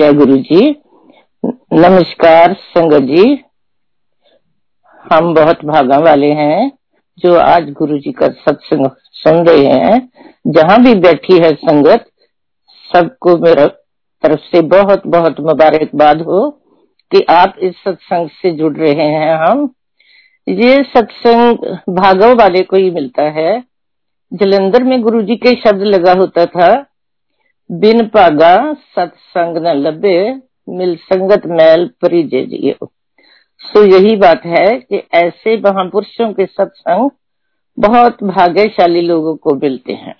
जय गुरु जी नमस्कार संगत जी हम बहुत भागा वाले हैं, जो आज गुरु जी का सत्संग सुन रहे हैं। जहाँ भी बैठी है संगत, सबको मेरा तरफ़ से बहुत बहुत मुबारकबाद हो कि आप इस सत्संग से जुड़ रहे हैं हम। ये सत्संग भागव वाले को ही मिलता है। जलंधर में गुरु जी के शब्द लगा होता था बिन भागा सत्संग न लभे, मिल संगत मैल परिजय जियो। सो यही बात है कि ऐसे महापुरुषों के सत्संग बहुत भाग्यशाली लोगों को मिलते हैं।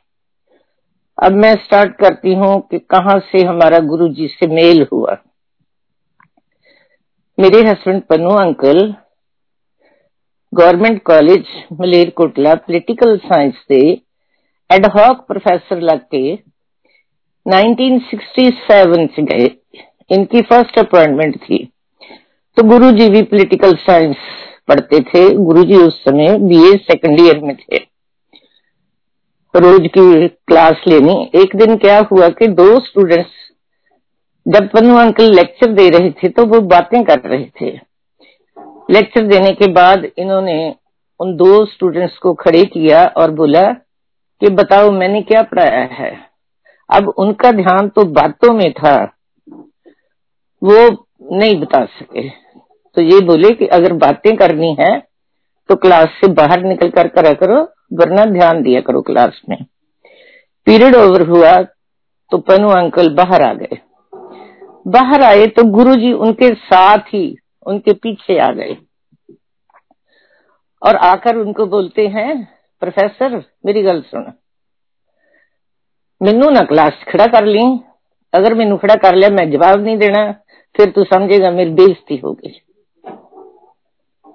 अब मैं स्टार्ट करती हूँ कि कहाँ से हमारा गुरु जी से मेल हुआ। मेरे husband Pannu uncle, government college, Malerkotla political science से एडहॉक प्रोफेसर लग के 1967 से गए। इनकी फ़र्स्ट अपॉइंटमेंट थी। तो गुरु जी भी पॉलिटिकल साइंस पढ़ते थे। गुरु जी उस समय बीए सेकंड ईयर में थे। रोज की क्लास लेनी। एक दिन क्या हुआ कि दो स्टूडेंट्स जब पन्नू अंकल लेक्चर दे रहे थे तो वो बातें कर रहे थे। लेक्चर देने के बाद इन्होंने उन दो स्टूडेंट्स को खड़े किया और बोला कि बताओ, मैंने क्या पढ़ाया है? अब उनका ध्यान तो बातों में था। वो नहीं बता सके। तो ये बोले कि अगर बातें करनी है तो क्लास से बाहर निकल कर करा करो, वरना ध्यान दिया करो क्लास में। पीरियड ओवर हुआ तो पनु अंकल बाहर आ गए। बाहर आए तो गुरुजी उनके साथ ही, उनके पीछे आ गए। और आकर उनको बोलते हैं, प्रोफेसर, मेरी गल सुन। मैनू ना क्लास खड़ा कर ली अगर मैनू खड़ा कर लिया मैं जवाब नहीं देना फिर तू समझेगा मेरी बेइज्जती होगी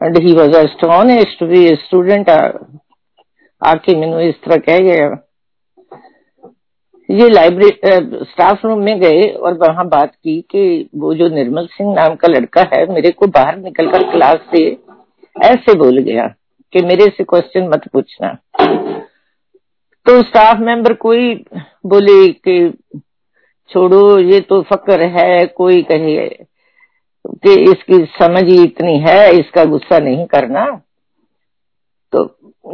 and he was astonished to be student आके मैनू इस तरह कह गया ये लाइब्रेरी स्टाफ रूम में गए और वहाँ बात की कि वो जो निर्मल सिंह नाम का लड़का है, मेरे को बाहर निकलकर क्लास से ऐसे बोल गया कि मेरे से क्वेश्चन मत पूछना। तो स्टाफ मेंबर कोई बोले कि छोड़ो, ये तो फकर है, कोई कहे कि इसकी समझ ही इतनी है, इसका गुस्सा नहीं करना। तो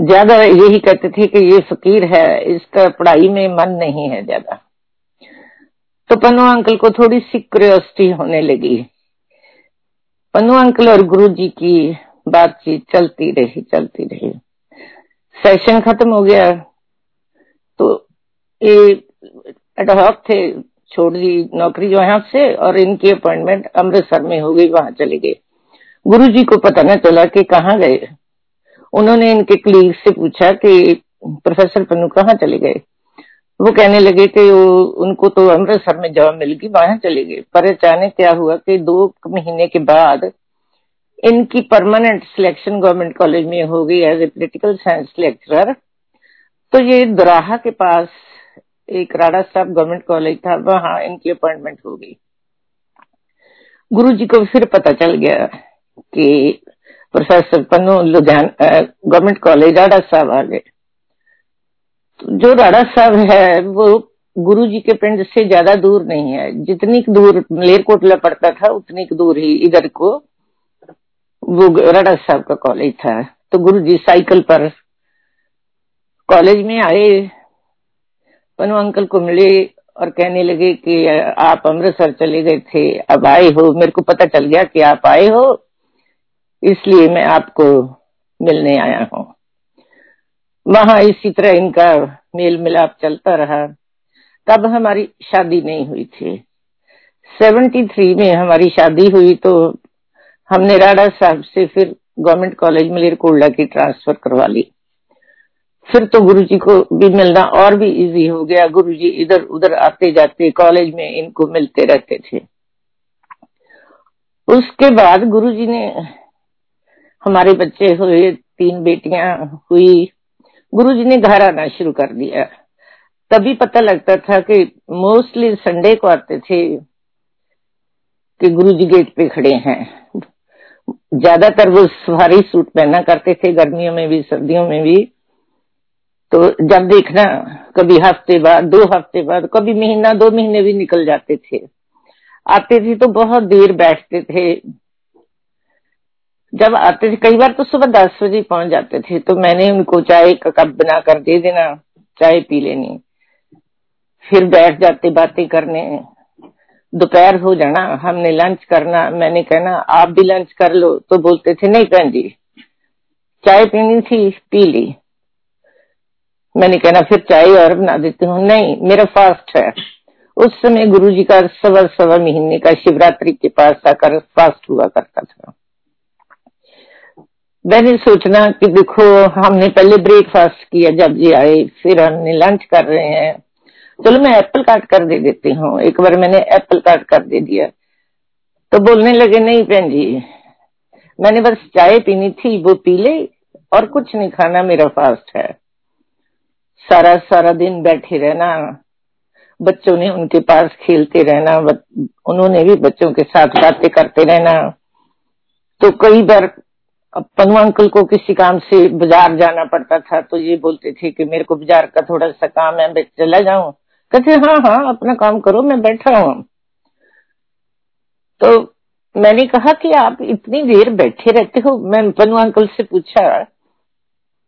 ज़्यादा यही कहते थे कि ये फकीर है, इसका पढ़ाई में मन नहीं है ज़्यादा। तो पन्नू अंकल को थोड़ी सी क्यूरियोसिटी होने लगी। पन्नू अंकल और गुरु जी की बातचीत चलती रही चलती रही। सेशन खत्म हो गया। तो ये एडहॉक थे छोड़ दी नौकरी जो यहाँ से, और इनकी अपॉइंटमेंट अमृतसर में हो गई, वहाँ चले गए। गुरु जी को पता न चला कि कहाँ गए। उन्होंने इनके क्लीग से पूछा कि प्रोफेसर पन्नू कहाँ चले गए? वो कहने लगे कि वो, उनको तो अमृतसर में जॉब मिल गई, वहाँ चले गए। पर अचानक क्या हुआ कि दो महीने के बाद इनकी परमानेंट सिलेक्शन गवर्नमेंट कॉलेज में हो गई as a political science lecturer तो ये दोराहा के पास एक राणा साहब गवर्नमेंट कॉलेज था, वहाँ इनकी अपॉइंटमेंट हो गई। गुरु जी को फिर पता चल गया कि professor Pannu Ludhiana government college Rana साहब आ गए। जो राणा साहब है, वो गुरु जी के पिंड से ज़्यादा दूर नहीं है। जितनी दूर मलेरकोटला पड़ता था, उतनी दूर ही इधर को वो राणा साहब का कॉलेज था। तो गुरु जी साइकिल पर कॉलेज में आए, पनु अंकल को मिले और कहने लगे कि, आप अमृतसर चले गए थे, अब आए हो। मेरे को पता चल गया कि आप आए हो, इसलिए मैं आपको मिलने आया हूँ। वहाँ इसी तरह इनका मेल मिलाप चलता रहा। तब हमारी शादी नहीं हुई थी। 73 में हमारी शादी हुई तो हमने राडा साहब से फिर गवर्नमेंट कॉलेज मलेरकोटला की ट्रांसफ़र करवा ली। फिर तो गुरु जी को भी मिलना और भी इजी हो गया। गुरु जी इधर उधर आते जाते कॉलेज में इनको मिलते रहते थे। उसके बाद गुरु जी ने हमारे बच्चे हुए, तीन बेटियाँ हुई। गुरु जी ने घर आना शुरू कर दिया। तभी पता लगता था कि मोस्टली संडे को आते थे कि गुरु जी गेट पे खड़े हैं। ज़्यादातर वो सफारी सूट पहना करते थे, गर्मियों में भी, सर्दियों में भी। तो जब देखना, कभी हफ़्ते बाद, दो हफ़्ते बाद, कभी महीना, दो महीने भी निकल जाते थे। आते थे तो बहुत देर बैठते थे। जब आते थे, कई बार तो सुबह दस बजे पहुँच जाते थे तो मैंने उनको चाय का कप बना कर दे देना, चाय पी लेनी। फिर बैठ जाते बातें करने। दोपहर हो जाना, हमने लंच करना, मैंने कहना, आप भी लंच कर लो। तो बोलते थे, नहीं, बहन जी, चाय पीनी थी, पी ली। मैंने कहना फिर चाय और बना देती हूँ। नहीं, मेरा फास्ट है। उस समय गुरु जी का सवा सवा महीने का शिवरात्रि के पास आकर फास्ट हुआ करता था। मैंने सोचना कि देखो, हमने पहले ब्रेकफास्ट किया, जब जी आए, फिर हमने लंच कर रहे हैं। चलो, मैं एप्पल काट कर दे देती हूँ। एक बार मैंने एप्पल काट कर दे दिया। तो बोलने लगे, नहीं, बहन जी, मैंने बस चाय पीनी थी, वो पी ले और कुछ नहीं खाना, मेरा फास्ट है। सारा सारा दिन बैठे रहना। बच्चों ने उनके पास खेलते रहना उन्होंने भी बच्चों के साथ बातें करते रहना। तो कई बार पनु अंकल को किसी काम से बाज़ार जाना पड़ता था तो ये बोलते थे कि मेरे को बाज़ार का थोड़ा सा काम है, मैं चला जाऊँ। कहते हाँ हाँ अपना काम करो, मैं बैठा हूँ। तो मैंने कहा कि आप इतनी देर बैठे रहते हो? मैं पनु अंकल से पूछा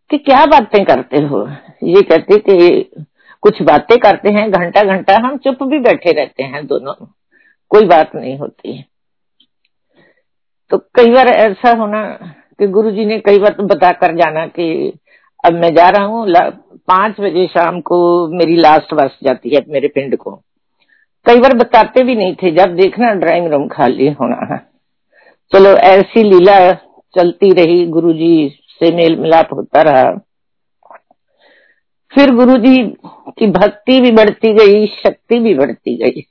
कि क्या बातें करते हो? ये कहते कि कुछ बातें करते हैं घंटा घंटा हम चुप भी बैठे रहते हैं दोनों। कोई बात नहीं होती। तो कई बार ऐसा होना कि गुरुजी ने कई बार तो बता कर जाना कि अब मैं जा रहा हूँ पाँच बजे शाम को मेरी लास्ट बस जाती है मेरे पिंड को। कई बार बताते भी नहीं थे, जब देखना ड्राइंग रूम खाली होना। है चलो ऐसी लीला चलती रही गुरुजी से मेल मिलाप होता रहा। फिर गुरुजी की भक्ति भी बढ़ती गई, शक्ति भी बढ़ती गई।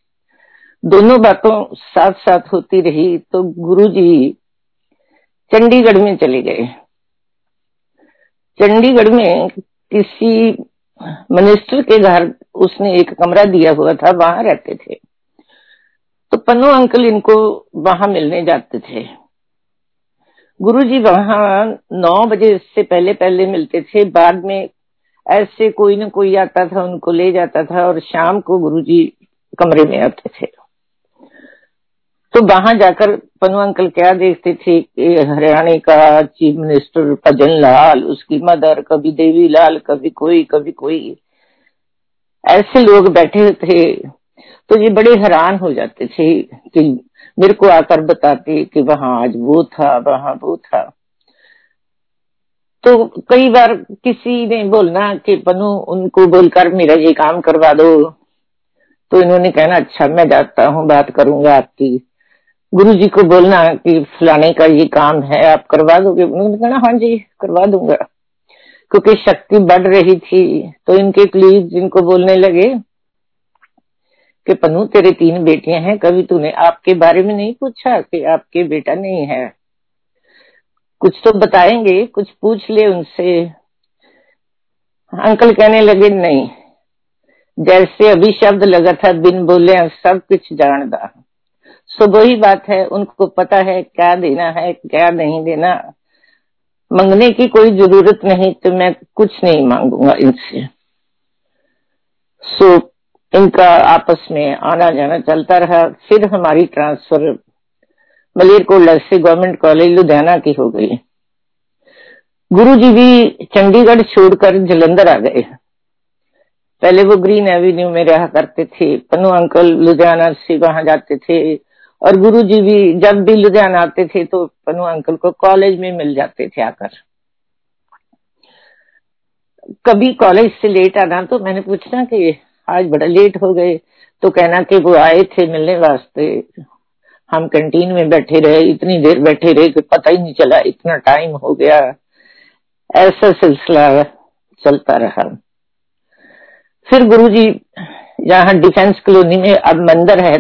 दोनों बातों साथ साथ होती रही तो गुरुजी चंडीगढ़ में चले गए। चंडीगढ़ में किसी मिनिस्टर के घर उसने एक कमरा दिया हुआ था, वहाँ रहते थे। तो पन्नू अंकल इनको वहाँ मिलने जाते थे। गुरुजी वहाँ नौ बजे से पहले पहले मिलते थे। बाद में ऐसे कोई न कोई आता था, उनको ले जाता था और शाम को गुरु जी कमरे में आते थे। तो वहाँ जाकर पनु अंकल क्या देखते थे कि हरियाणा का चीफ मिनिस्टर भजन लाल, उसकी मदर, कभी देवी लाल, कभी कोई कभी कोई। ऐसे लोग बैठे थे तो ये बड़े हैरान हो जाते थे कि मेरे को आकर बताती कि वहाँ आज वो था, वहाँ वो था। तो कई बार किसी ने बोलना कि पनु उनको बोलकर मेरा ये काम करवा दो। तो इन्होंने कहना अच्छा मैं जाता हूँ, बात करूँगा आपकी। गुरु जी को बोलना कि, फलाने का ये काम है, आप करवा दोगे? उन्होंने कहना हाँ जी, करवा दूँगा। क्योंकि शक्ति बढ़ रही थी तो इनके क्लीज जिनको बोलने लगे कि पनु तेरे तीन बेटियाँ हैं, कभी तूने आपके बारे में नहीं पूछा कि आपके बेटा नहीं है? कुछ तो बताएँगे, कुछ पूछ ले उनसे। अंकल कहने लगे, नहीं। जैसे अभी शब्द लगा था, बिन बोले सब कुछ जानदा सो वही बात है, उनको पता है क्या देना है, क्या नहीं देना। मंगने की कोई ज़रूरत नहीं तो मैं कुछ नहीं मांगूँगा इनसे। सो इनका आपस में आना जाना चलता रहा। फिर हमारी ट्रांसफ़र मलेरकोटला से गवर्नमेंट कॉलेज लुधियाना की हो गई। गुरु जी भी चंडीगढ़ छोड़कर जलंधर आ गए। पहले वो ग्रीन एवेन्यू में रहा करते थे। पन्नू अंकल लुधियाना से वहाँ जाते थे। और गुरु जी भी जब भी लुधियाना आते थे तो पनु अंकल को कॉलेज में मिल जाते थे आकर। कभी कॉलेज से लेट आना तो मैंने पूछना कि आज बड़ा लेट हो गए तो कहना कि वो आए थे मिलने वास्ते। हम कैंटीन में बैठे रहे, इतनी देर बैठे रहे कि पता ही नहीं चला, इतना टाइम हो गया। ऐसा सिलसिला चलता रहा। फिर गुरुजी यहाँ डिफेंस कॉलोनी में, अब मंदिर है,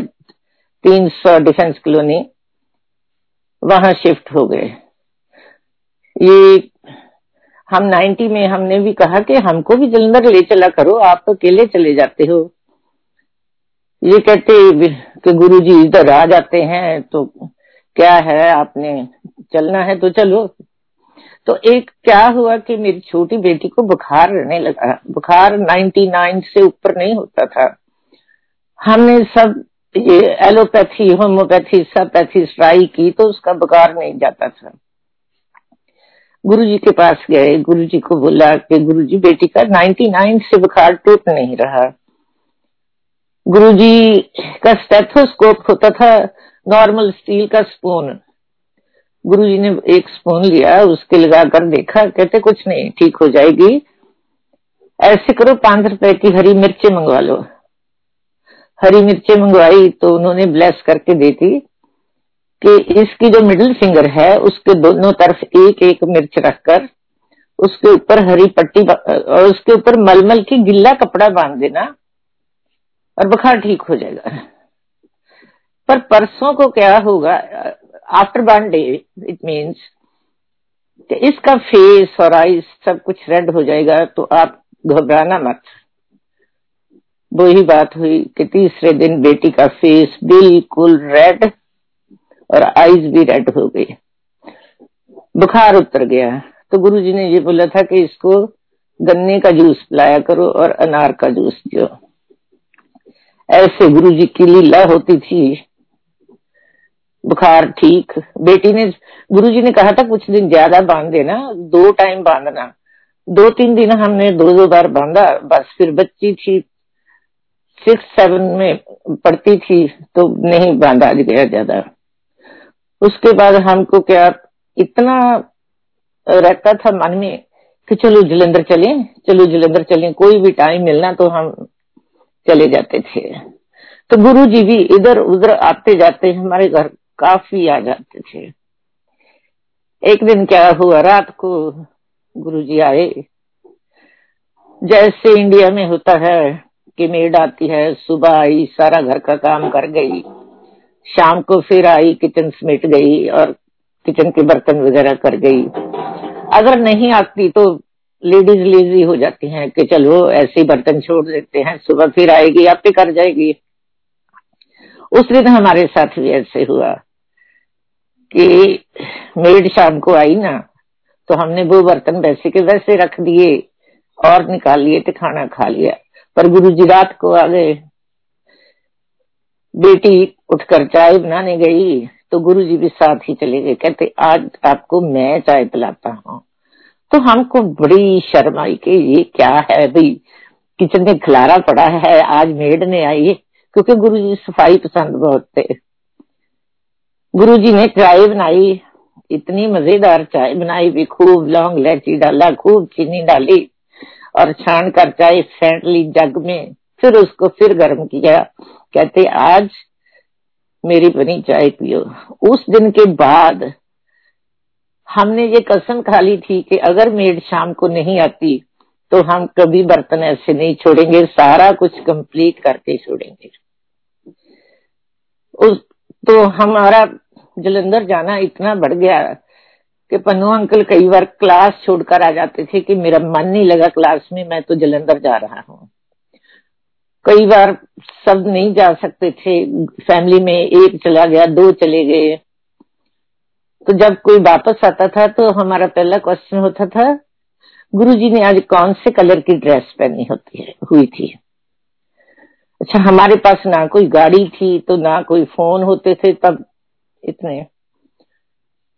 तीन सौ डिफेंस कॉलोनी वहाँ शिफ्ट हो गए। ये हम 90 में हमने भी कहा कि हमको भी जलंधर ले चला करो, आप तो अकेले चले जाते हो। ये कहते कि गुरुजी इधर आ जाते हैं तो क्या है, आपने चलना है तो चलो। तो एक क्या हुआ कि मेरी छोटी बेटी को बुखार रहने लगा। बुखार 99 से ऊपर नहीं होता था। हमने सब ये एलोपैथी, होम्योपैथी सपैथी ट्राई की तो उसका बुखार नहीं जाता था। गुरु जी के पास गए गुरु जी को बोला कि गुरु जी बेटी का 99 से बुखार टूट नहीं रहा। गुरु जी का स्टेथोस्कोप होता था नॉर्मल स्टील का स्पून गुरु जी ने एक स्पून लिया, उसके लगाकर देखा, कहते, कुछ नहीं, ठीक हो जाएगी। ऐसे करो, पाँच रुपए की हरी मिर्ची मंगवा लो। हरी मिर्ची मंगवाई तो उन्होंने ब्लेस करके दे दी। कि इसकी जो मिडिल फिंगर है, उसके दोनों तरफ़ एक एक मिर्च रखकर उसके ऊपर हरी पट्टी और उसके ऊपर मलमल की गिल्ला कपड़ा बाँध देना और बुखार ठीक हो जाएगा। पर परसों को क्या होगा after one day it means इसका फेस और आईज सब कुछ रेड हो जाएगा तो आप घबराना मत। वो ही बात हुई कि तीसरे दिन बेटी का फेस बिल्कुल रेड और आईज भी रेड हो गई। बुखार उतर गया। तो गुरुजी ने ये बोला था कि इसको गन्ने का जूस पिलाया करो और अनार का जूस दियो ऐसे गुरुजी की लीला होती थी। बुखार ठीक। बेटी ने, गुरुजी ने कहा था, कुछ दिन ज़्यादा बाँध देना, दो टाइम बांधना। दो तीन दिन हमने दो दो बार बांधा, बस फिर बच्ची थी। सिक्स सेवन में पढ़ती थी तो नहीं बांधा गया ज़्यादा। उसके बाद हमको क्या इतना रहता था मन में कि चलो जलंधर चले, चलो जलंधर चले, कोई भी टाइम मिलना तो हम चले जाते थे। तो गुरु जी भी इधर उधर आते जाते हमारे घर काफ़ी आ जाते थे। एक दिन क्या हुआ, रात को गुरु जी आए। जैसे इंडिया में होता है कि मेड आती है, सुबह आई, सारा घर का काम कर गई। शाम को फिर आई किचन समेट गई और किचन के बर्तन वगैरह कर गई। अगर नहीं आती तो लेडीज़ लेजी हो जाती हैं कि चलो ऐसे बर्तन छोड़ देते हैं, सुबह फिर आएगी आप कर जाएगी। उस दिन हमारे साथ भी ऐसे हुआ कि मेड शाम को आई ना तो हमने वो बर्तन वैसे के वैसे रख दिए और निकाल लिए तो खाना खा लिया। पर गुरु जी रात को आ गए। बेटी उठकर चाय बनाने गई तो गुरु जी भी साथ ही चले गए। कहते, आज आपको मैं चाय पिलाता हूँ। तो हमको बड़ी शर्म आई कि ये क्या है भाई? किचन में खिलारा पड़ा है, आज मेड ने आई क्योंकि गुरु जी सफ़ाई पसंद बहुत थे। गुरु जी ने चाय बनाई, इतनी मज़ेदार चाय बनाई भी, खूब लौंग, इलायची डाला, खूब चीनी डाली, और छान कर चाय फेंट ली जग में, फिर उसको फिर गर्म किया। कहते, आज मेरी बनी चाय पियो। उस दिन के बाद हमने ये कसम खा ली थी कि अगर मेड शाम को नहीं आती तो हम कभी बर्तन ऐसे नहीं छोड़ेंगे, सारा कुछ कंप्लीट करके छोड़ेंगे। उस तो हमारा जलंधर जाना इतना बढ़ गया कि पन्नू अंकल कई बार क्लास छोड़कर आ जाते थे कि मेरा मन नहीं लगा क्लास में मैं तो जलंधर जा रहा हूँ। कई बार सब नहीं जा सकते थे। फैमिली में एक चला गया, दो चले गए। तो जब कोई वापस आता था तो हमारा पहला क्वेश्चन होता था, गुरुजी ने आज कौन से कलर की ड्रेस पहनी होती है, हुई थी? अच्छा हमारे पास ना कोई गाड़ी थी तो ना कोई फ़ोन होते थे तब इतने।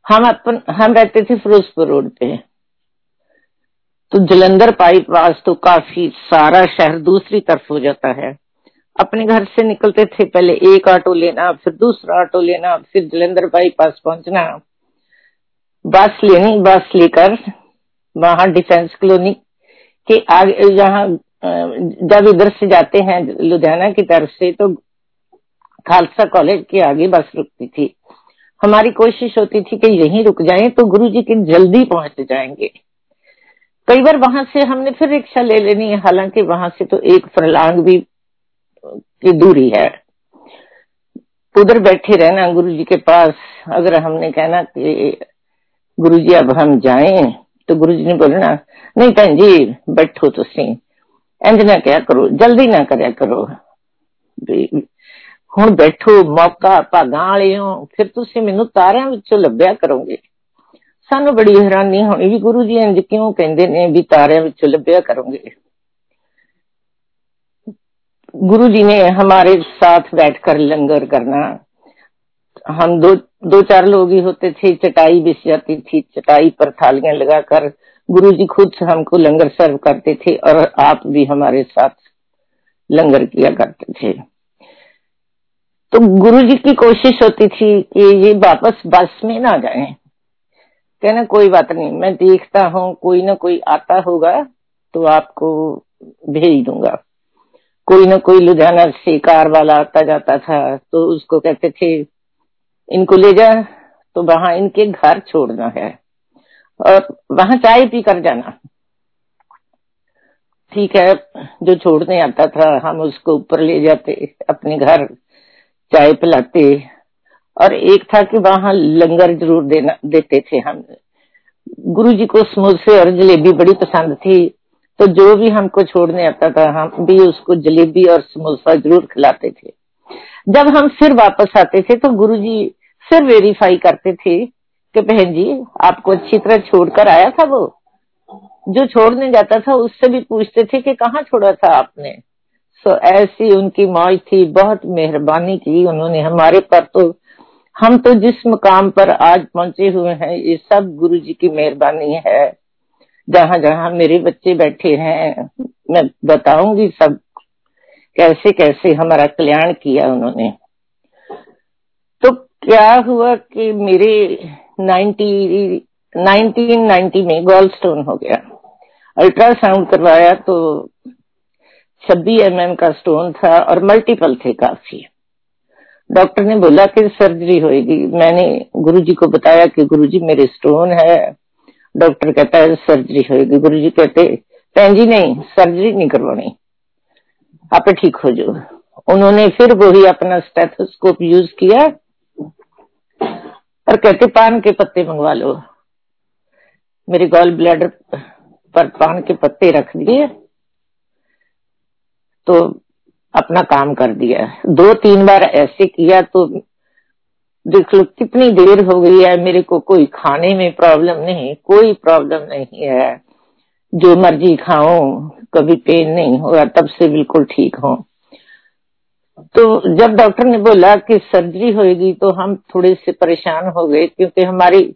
हम अपन, हम रहते थे फिरोजपुर रोड पे। तो जलंधर पाइप पास तो काफ़ी सारा शहर दूसरी तरफ़ हो जाता है। अपने घर से निकलते थे पहले एक ऑटो लेना, फिर दूसरा ऑटो लेना, फिर जलंधर बाईपास पहुँचना। बस लेनी, बस लेकर वहाँ डिफेंस कॉलोनी के आगे जहाँ जब इधर से जाते हैं लुधियाना की तरफ़ से तो खालसा कॉलेज के आगे बस रुकती थी। हमारी कोशिश होती थी कि यहीं रुक जाएँ तो गुरु जी के जल्दी पहुँच जाएँगे। कई बार वहां से हमने फिर रिक्शा ले लेनी है हालांकि वहां से तो एक फरलांग भी की दूरी है उधर बैठे रहना गुरु जी के पास अगर हमने कहना कि गुरु जी अब हम जाएं तो गुरु जी ने बोलना नहीं भैन जी बैठो तुसी इंज ना क्या करो जल्दी ना करया करो ਹੁਣ ਬੈਠੋ ਮੌਕਾ ਭਾਗਾਂ ਵਾਲਿਓ ਫਿਰ ਤੁਸੀਂ ਮੈਨੂੰ ਤਾਰਿਆਂ ਵਿੱਚੋਂ ਲੱਭਿਆ ਕਰੋਗੇ ਸਾਨੂੰ ਬੜੀ ਹੈਰਾਨੀ ਹੋਣੀ ਵੀ ਗੁਰੂ ਜੀ ਇੰਜ ਕਿਉਂ ਕਹਿੰਦੇ ਨੇ ਵੀ ਤਾਰਿਆਂ ਵਿੱਚੋਂ ਲੱਭਿਆ ਕਰੋਗੇ गुरु जी ने हमारे साथ बैठकर लंगर करना हम दो दो चार लोग ही होते थे चटाई बिछ जाती थी चटाई पर थालियां लगाकर गुरु जी खुद हमको लंगर सर्व करते थे और आप भी हमारे साथ लंगर किया करते थे तो गुरु जी की कोशिश होती थी कि ये वापस बस में ना जाए कहना, कोई बात नहीं, मैं देखता हूँ, कोई ना कोई आता होगा तो आपको भेज दूँगा। कोई ना कोई लुधियाना से कार वाला आता जाता था तो उसको कहते थे, इनको ले जा तो वहाँ इनके घर छोड़ना है, और वहाँ चाय पी कर जाना। ठीक है, जो छोड़ने आता था, हम उसको ऊपर ले जाते, अपने घर चाय पिलाते और एक था कि वहाँ लंगर ज़रूर देना, देते थे हम। गुरु जी को समोसे और जलेबी बड़ी पसंद थी तो जो भी हमको छोड़ने आता था, हम भी उसको जलेबी और समोसा ज़रूर खिलाते थे। जब हम फिर वापस आते थे तो गुरु जी फिर वेरीफाई करते थे कि बहन जी, आपको अच्छी तरह छोड़कर आया था वो? जो छोड़ने जाता था, उससे भी पूछते थे कि कहाँ छोड़ा था आपने? सो ऐसी उनकी मौज थी, बहुत मेहरबानी की उन्होंने। हमारे पर तो हम तो जिस मुकाम पर आज पहुँचे हुए हैं, ये सब गुरु जी की मेहरबानी है। जहाँ जहाँ मेरे बच्चे बैठे हैं, मैं बताऊँगी सब कैसे कैसे हमारा कल्याण किया उन्होंने। तो क्या हुआ कि मेरे नाइनटीन नाइनटी में गोल्ड स्टोन हो गया। अल्ट्रासाउंड करवाया तो छब्बीस एम mm का स्टोन था और मल्टीपल थे काफ़ी। डॉक्टर ने बोला कि सर्जरी होगी मैंने गुरुजी को बताया कि गुरुजी मेरे स्टोन है। डॉक्टर कहता है, सर्जरी होगी गुरुजी कहते, भैन जी, नहीं, सर्जरी नहीं करवानी। आप ठीक हो जाओ। उन्होंने फिर वही अपना स्टेथोस्कोप यूज़ किया और कहते, पान के पत्ते मंगवा लो। मेरे गॉल ब्लैडर पर पान के पत्ते रख दिए। तो अपना काम कर दिया दो तीन बार ऐसे किया तो देख लो कितनी देर हो गई है, मेरे को कोई खाने में प्रॉब्लम नहीं, कोई प्रॉब्लम नहीं है। जो मर्ज़ी खाओ, कभी पेन नहीं होगा, तब से बिल्कुल ठीक हो। तो जब डॉक्टर ने बोला कि सर्जरी होगी तो हम थोड़े से परेशान हो गए, क्योंकि हमारी,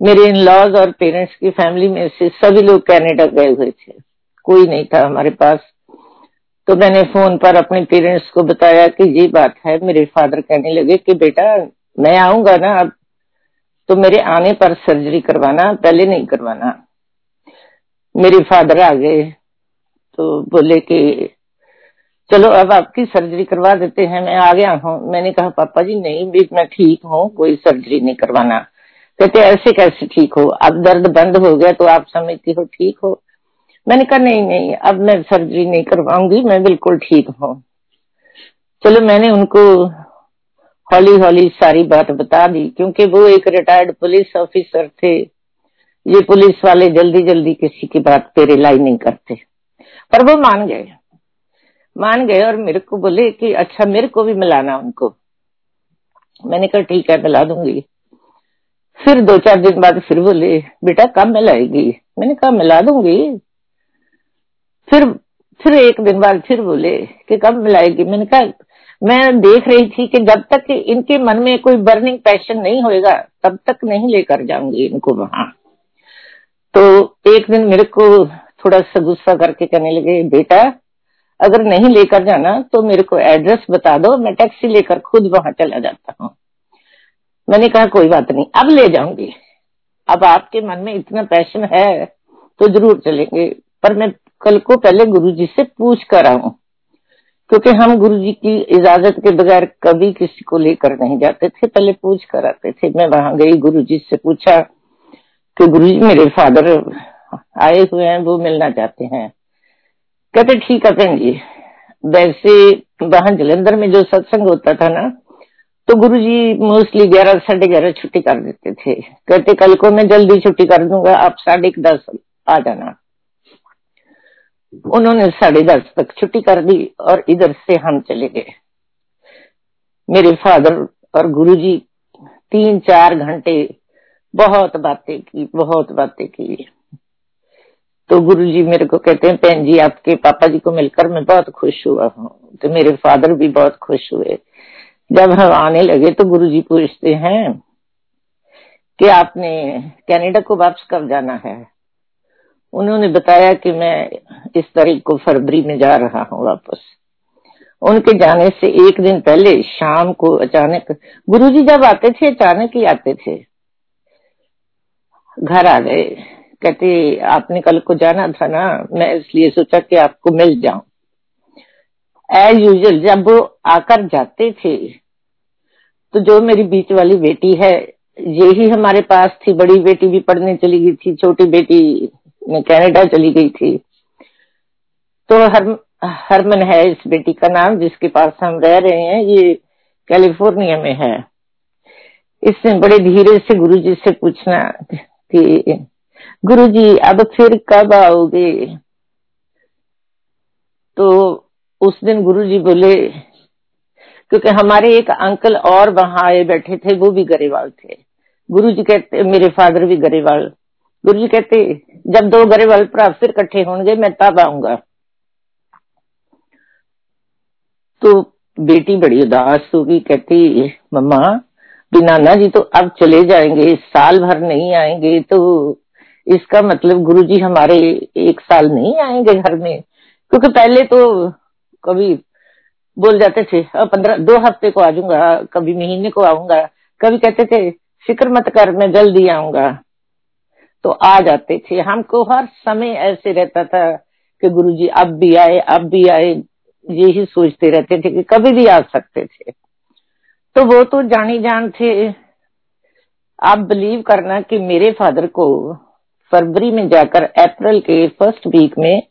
मेरे इन लॉज और पेरेंट्स की फैमिली में से सभी लोग कनाडा गए हुए थे। कोई नहीं था हमारे पास। तो मैंने फ़ोन पर अपने पेरेंट्स को बताया कि ये बात है, मेरे फादर कहने लगे कि बेटा, मैं आऊँगा ना अब तो मेरे आने पर सर्जरी करवाना, पहले नहीं करवाना। मेरे फादर आ गए तो बोले कि, चलो अब आपकी सर्जरी करवा देते हैं, मैं आ गया हूँ। मैंने कहा, पापा जी, नहीं, भी मैं ठीक हूँ, कोई सर्जरी नहीं करवाना। कहते, ऐसे कैसे ठीक हो? अब दर्द बंद हो गया तो आप समझती हो ठीक हो? मैंने कहा, नहीं नहीं, अब मैं सर्जरी नहीं करवाऊँगी, मैं बिल्कुल ठीक हूँ। चलो मैंने उनको हौली हौली सारी बात बता दी, क्योंकि वो एक रिटायर्ड पुलिस ऑफिसर थे। ये पुलिस वाले जल्दी जल्दी किसी की बात पे रिलाई नहीं करते। पर वो मान गए। मान गए और मेरे को बोले कि अच्छा मेरे को भी मिलाना उनको। मैंने कहा, ठीक है, मिला दूँगी। फिर दो चार दिन बाद फिर बोले, बेटा, कब मिलाएगी? मैंने कहा, मिला दूँगी। फिर फिर एक दिन बाद फिर बोले कि कब मिलाएगी? मैंने कहा, मैं देख रही थी कि जब तक इनके मन में कोई बर्निंग पैशन नहीं होएगा, तब तक नहीं लेकर जाऊँगी इनको वहाँ। तो एक दिन मेरे को थोड़ा सा गुस्सा करके कहने लगे, बेटा, अगर नहीं लेकर जाना तो मेरे को एड्रेस बता दो, मैं टैक्सी लेकर खुद वहाँ चला जाता हूँ। मैंने कहा, कोई बात नहीं, अब ले जाऊँगी। अब आपके मन में इतना पैशन है तो ज़रूर चलेंगे, पर मैं कल को पहले गुरु जी से पूछ कर आऊ, क्योंकि हम गुरु जी की इजाज़त के बगैर कभी किसी को लेकर नहीं जाते थे। पहले पूछ कर आते थे। मैं वहाँ गई गुरु जी से पूछा कि गुरु जी मेरे फादर आए हुए हैं, वो मिलना चाहते हैं। कहते, ठीक है बहन जी। वैसे वहाँ जलंधर में जो सत्संग होता था ना तो गुरु जी मोस्टली ग्यारह, साढ़े ग्यारह छुट्टी कर देते थे। कहते, कल को मैं जल्दी छुट्टी कर दूँगा, आप साढ़े दस आ जाना। उन्होंने साढ़े दस तक छुट्टी कर दी और इधर से हम चले गए। मेरे फादर और गुरुजी तीन चार घंटे बहुत बातें की, बहुत बातें की। तो गुरु जी मेरे को कहते हैं, बहन जी, आपके पापा जी को मिलकर मैं बहुत खुश हुआ हूँ। तो मेरे फादर भी बहुत खुश हुए। जब हम आने लगे तो गुरु जी पूछते हैं कि आपने कनाडा को वापस कब जाना है? उन्होंने बताया कि मैं इस तारीख को फरवरी में जा रहा हूँ वापस। उनके जाने से एक दिन पहले शाम को अचानक, गुरुजी जब आते थे, अचानक ही आते थे। घर आ गए। कहते, आपने कल को जाना था ना? मैं इसलिए सोचा कि आपको मिल जाऊँ। एज यूजल जब वो आकर जाते थे तो जो मेरी बीच वाली बेटी है, यही हमारे पास थी। बड़ी बेटी भी पढ़ने चली गई थी, छोटी बेटी कनाडा चली गई थी। तो हर, हरमन है इस बेटी का नाम जिसके पास हम रह रहे हैं, ये कैलिफ़ोर्निया में है। इसने बड़े धीरे से गुरुजी से पूछना कि, गुरुजी, अब फिर कब आओगे? तो उस दिन गुरुजी बोले, क्योंकि हमारे एक अंकल और वहाँ आए बैठे थे, वो भी गरेवाल थे। गुरुजी कहते, मेरे फादर भी गरेवाल गुरुजी कहते, जब दो गरेवाल भरा फिर इकट्ठे होंगे, मैं तब आऊँगा। तो बेटी बड़ी उदास होगी, कहती, मम्मा नाना जी तो अब चले जाएँगे, साल भर नहीं आएँगे तो इसका मतलब गुरु जी हमारे एक साल नहीं आएँगे घर में। क्योंकि पहले तो कभी बोल जाते थे पंद्रह, दो हफ़्ते को आ जाऊँगा, कभी महीने को आऊँगा। कभी कहते थे, फ़िक्र मत कर, मैं जल्दी आऊँगा। तो आ जाते थे। हमको हर समय ऐसे रहता था कि गुरुजी अब भी आए, अब भी आए, यही सोचते रहते थे कि कभी भी आ सकते थे। तो वो तो जानी जान थे। आप बिलीव करना कि मेरे फादर को फरवरी में जाकर अप्रैल के फ़र्स्ट वीक में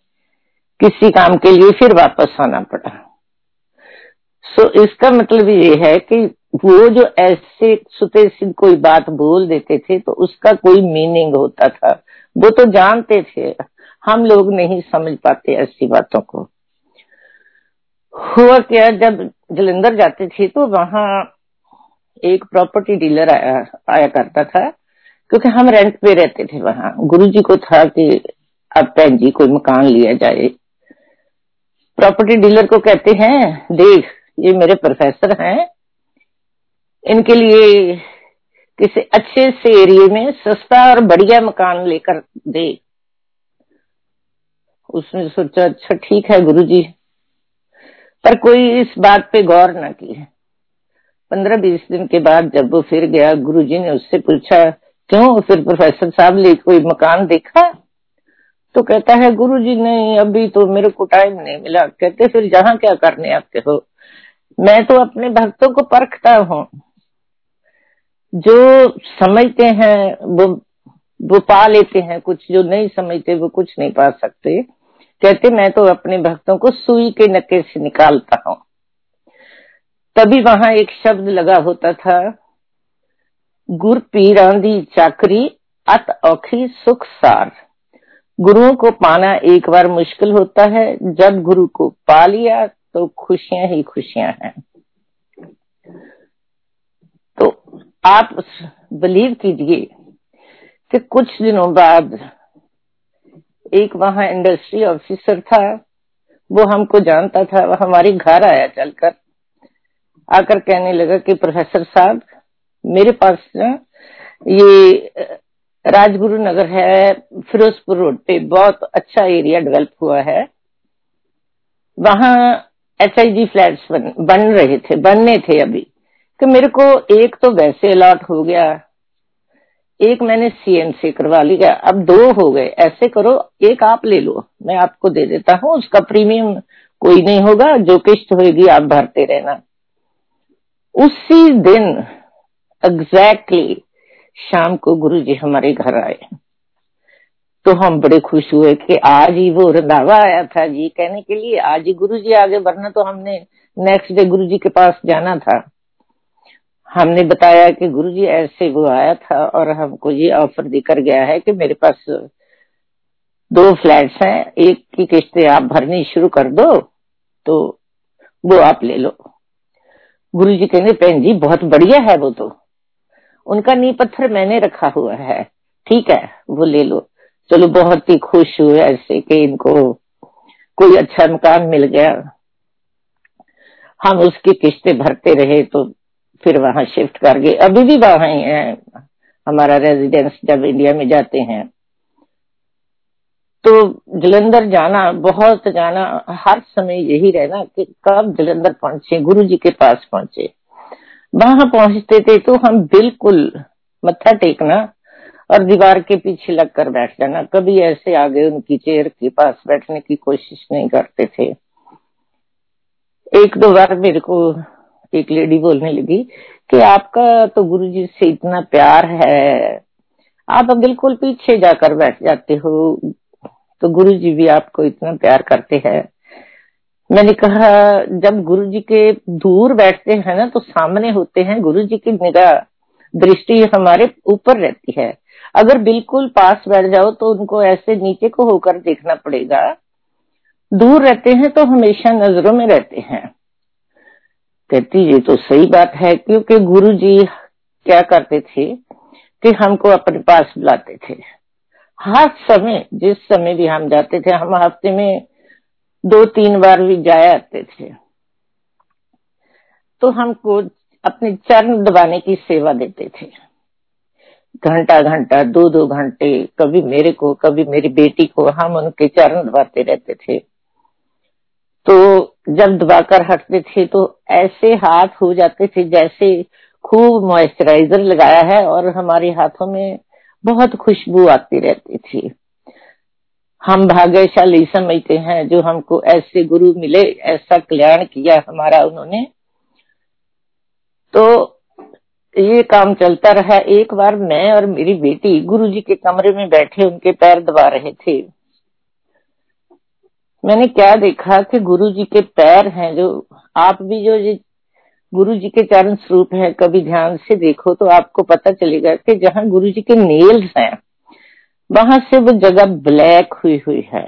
किसी काम के लिए फिर वापस आना पड़ा। सो so, इसका मतलब ये है कि वो जो ऐसे सुते सिंह कोई बात बोल देते थे तो उसका कोई मीनिंग होता था। वो तो जानते थे। हम लोग नहीं समझ पाते ऐसी बातों को। हुआ क्या जब जलंधर जाते थे तो वहाँ एक प्रॉपर्टी डीलर आया आया करता था क्योंकि हम रेंट पे रहते थे वहाँ। गुरुजी को था कि अब बहन जी कोई मकान लिया जाए। प्रॉपर्टी डीलर को कहते हैं देख ये मेरे प्रोफेसर हैं। इनके लिए किसी अच्छे से एरिया में सस्ता और बढ़िया मकान लेकर दे। उसने सोचा अच्छा ठीक है गुरुजी। पर कोई इस बात पे गौर न की। पंद्रह बीस दिन के बाद जब वो फिर गया, गुरुजी ने उससे पूछा, क्यों? फिर प्रोफेसर साहब ले कोई मकान देखा? तो कहता है, गुरुजी, नहीं, अभी तो मेरे को टाइम नहीं मिला। कहते, फिर जहाँ क्या करने आते हो? मैं तो अपने भक्तों को परखता हूँ। जो समझते हैं, वो वो पा लेते हैं, कुछ जो नहीं समझते, वो कुछ नहीं पा सकते। कहते, मैं तो अपने भक्तों को सुई के नके से निकालता हूँ। तभी वहाँ एक शब्द लगा होता था, गुर पीरांदी चाकरी अत औखी सुख सार। गुरुओं को पाना एक बार मुश्किल होता है। जब गुरु को पा लिया तो खुशियाँ ही खुशियाँ हैं। तो आप बिलीव कीजिए कि कुछ दिनों बाद एक वहाँ इंडस्ट्री ऑफिसर था, वो हमको जानता था, वो हमारे घर आया चलकर। आकर कहने लगा कि प्रोफेसर साहब, मेरे पास ना ये राजगुरु नगर है, फिरोजपुर रोड पे बहुत अच्छा एरिया डेवलप हुआ है। वहाँ एच आई जी फ्लैट बन, बन रहे थे बनने थे अभी। तो मेरे को एक तो वैसे अलॉट हो गया एक मैंने सीएनसी करवा लिया अब दो हो गए। ऐसे करो एक आप ले लो मैं आपको दे देता हूँ उसका प्रीमियम कोई नहीं होगा जो किस्त होगी आप भरते रहना। उसी दिन एग्जैक्टली exactly, शाम को गुरु जी हमारे घर आए। तो हम बड़े खुश हुए कि आज ही वो रंधावा आया था जी। कहने के लिए आज ही गुरु जी आगे वरना तो हमने नेक्स्ट डे गुरु जी के पास जाना था। हमने बताया कि गुरुजी ऐसे वो आया था और हमको ये ऑफ़र देकर गया है कि मेरे पास दो फ्लैट्स हैं, एक की किस्तें आप भरनी शुरू कर दो तो वो आप ले लो। गुरु जी कहेंगे बहन जी, बहुत बढ़िया है वो तो। उनका नी पत्थर मैंने रखा हुआ है। ठीक है, वो ले लो। चलो बहुत ही खुश हुए ऐसे कि इनको कोई अच्छा मकान मिल गया। हम उसकी किस्तें भरते रहे तो फिर वहाँ शिफ्ट कर गए। अभी भी वहाँ ही है, हमारा रेजिडेंस जब इंडिया में जाते हैं। तो जलंधर जाना, बहुत जाना, हर समय यही रहना कि कब जलंधर पहुँचे गुरु जी के पास पहुँचे। वहाँ पहुँचते थे तो हम बिल्कुल मत्था टेकना और दीवार के पीछे लगकर बैठ जाना। कभी ऐसे आगे उनकी चेयर के पास बैठने की कोशिश नहीं करते थे। एक दो बार मेरे को एक लेडी बोलने लगी कि आपका तो गुरु जी से इतना प्यार है। आप बिल्कुल पीछे जाकर बैठ जाते हो। तो गुरु जी भी आपको इतना प्यार करते हैं। मैंने कहा, जब गुरु जी के दूर बैठते हैं ना तो सामने होते हैं गुरु जी की निगाह। दृष्टि हमारे ऊपर रहती है। अगर बिल्कुल पास बैठ जाओ तो उनको ऐसे नीचे को होकर देखना पड़ेगा। दूर रहते हैं तो हमेशा नज़रों में रहते हैं। कहती, ये तो सही बात है, क्योंकि गुरु जी क्या करते थे कि हमको अपने पास बुलाते थे। हर समय, जिस समय भी हम जाते थे, हम हफ़्ते में दो तीन बार भी जाया आते थे। तो हमको अपने चरण दबाने की सेवा देते थे। घंटा घंटा, दो दो घंटे, कभी मेरे को, कभी मेरी बेटी को, हम उनके चरण दबाते रहते थे। तो जब दबाकर हटते थे तो ऐसे हाथ हो जाते थे जैसे खूब मॉइस्चराइजर लगाया है और हमारे हाथों में बहुत खुशबू आती रहती थी। हम भाग्यशाली समझते हैं, जो हमको ऐसे गुरु मिले, ऐसा कल्याण किया हमारा उन्होंने। तो ये काम चलता रहा। एक बार मैं और मेरी बेटी गुरुजी के कमरे में बैठे उनके पैर दबा रहे थे। मैंने क्या देखा कि गुरु जी के पैर हैं जो, आप भी जो गुरु जी के चरण स्वरूप है, कभी ध्यान से देखो तो आपको पता चलेगा कि जहाँ गुरु जी के नेल्स हैं, वहाँ से वो जगह ब्लैक हुई हुई है।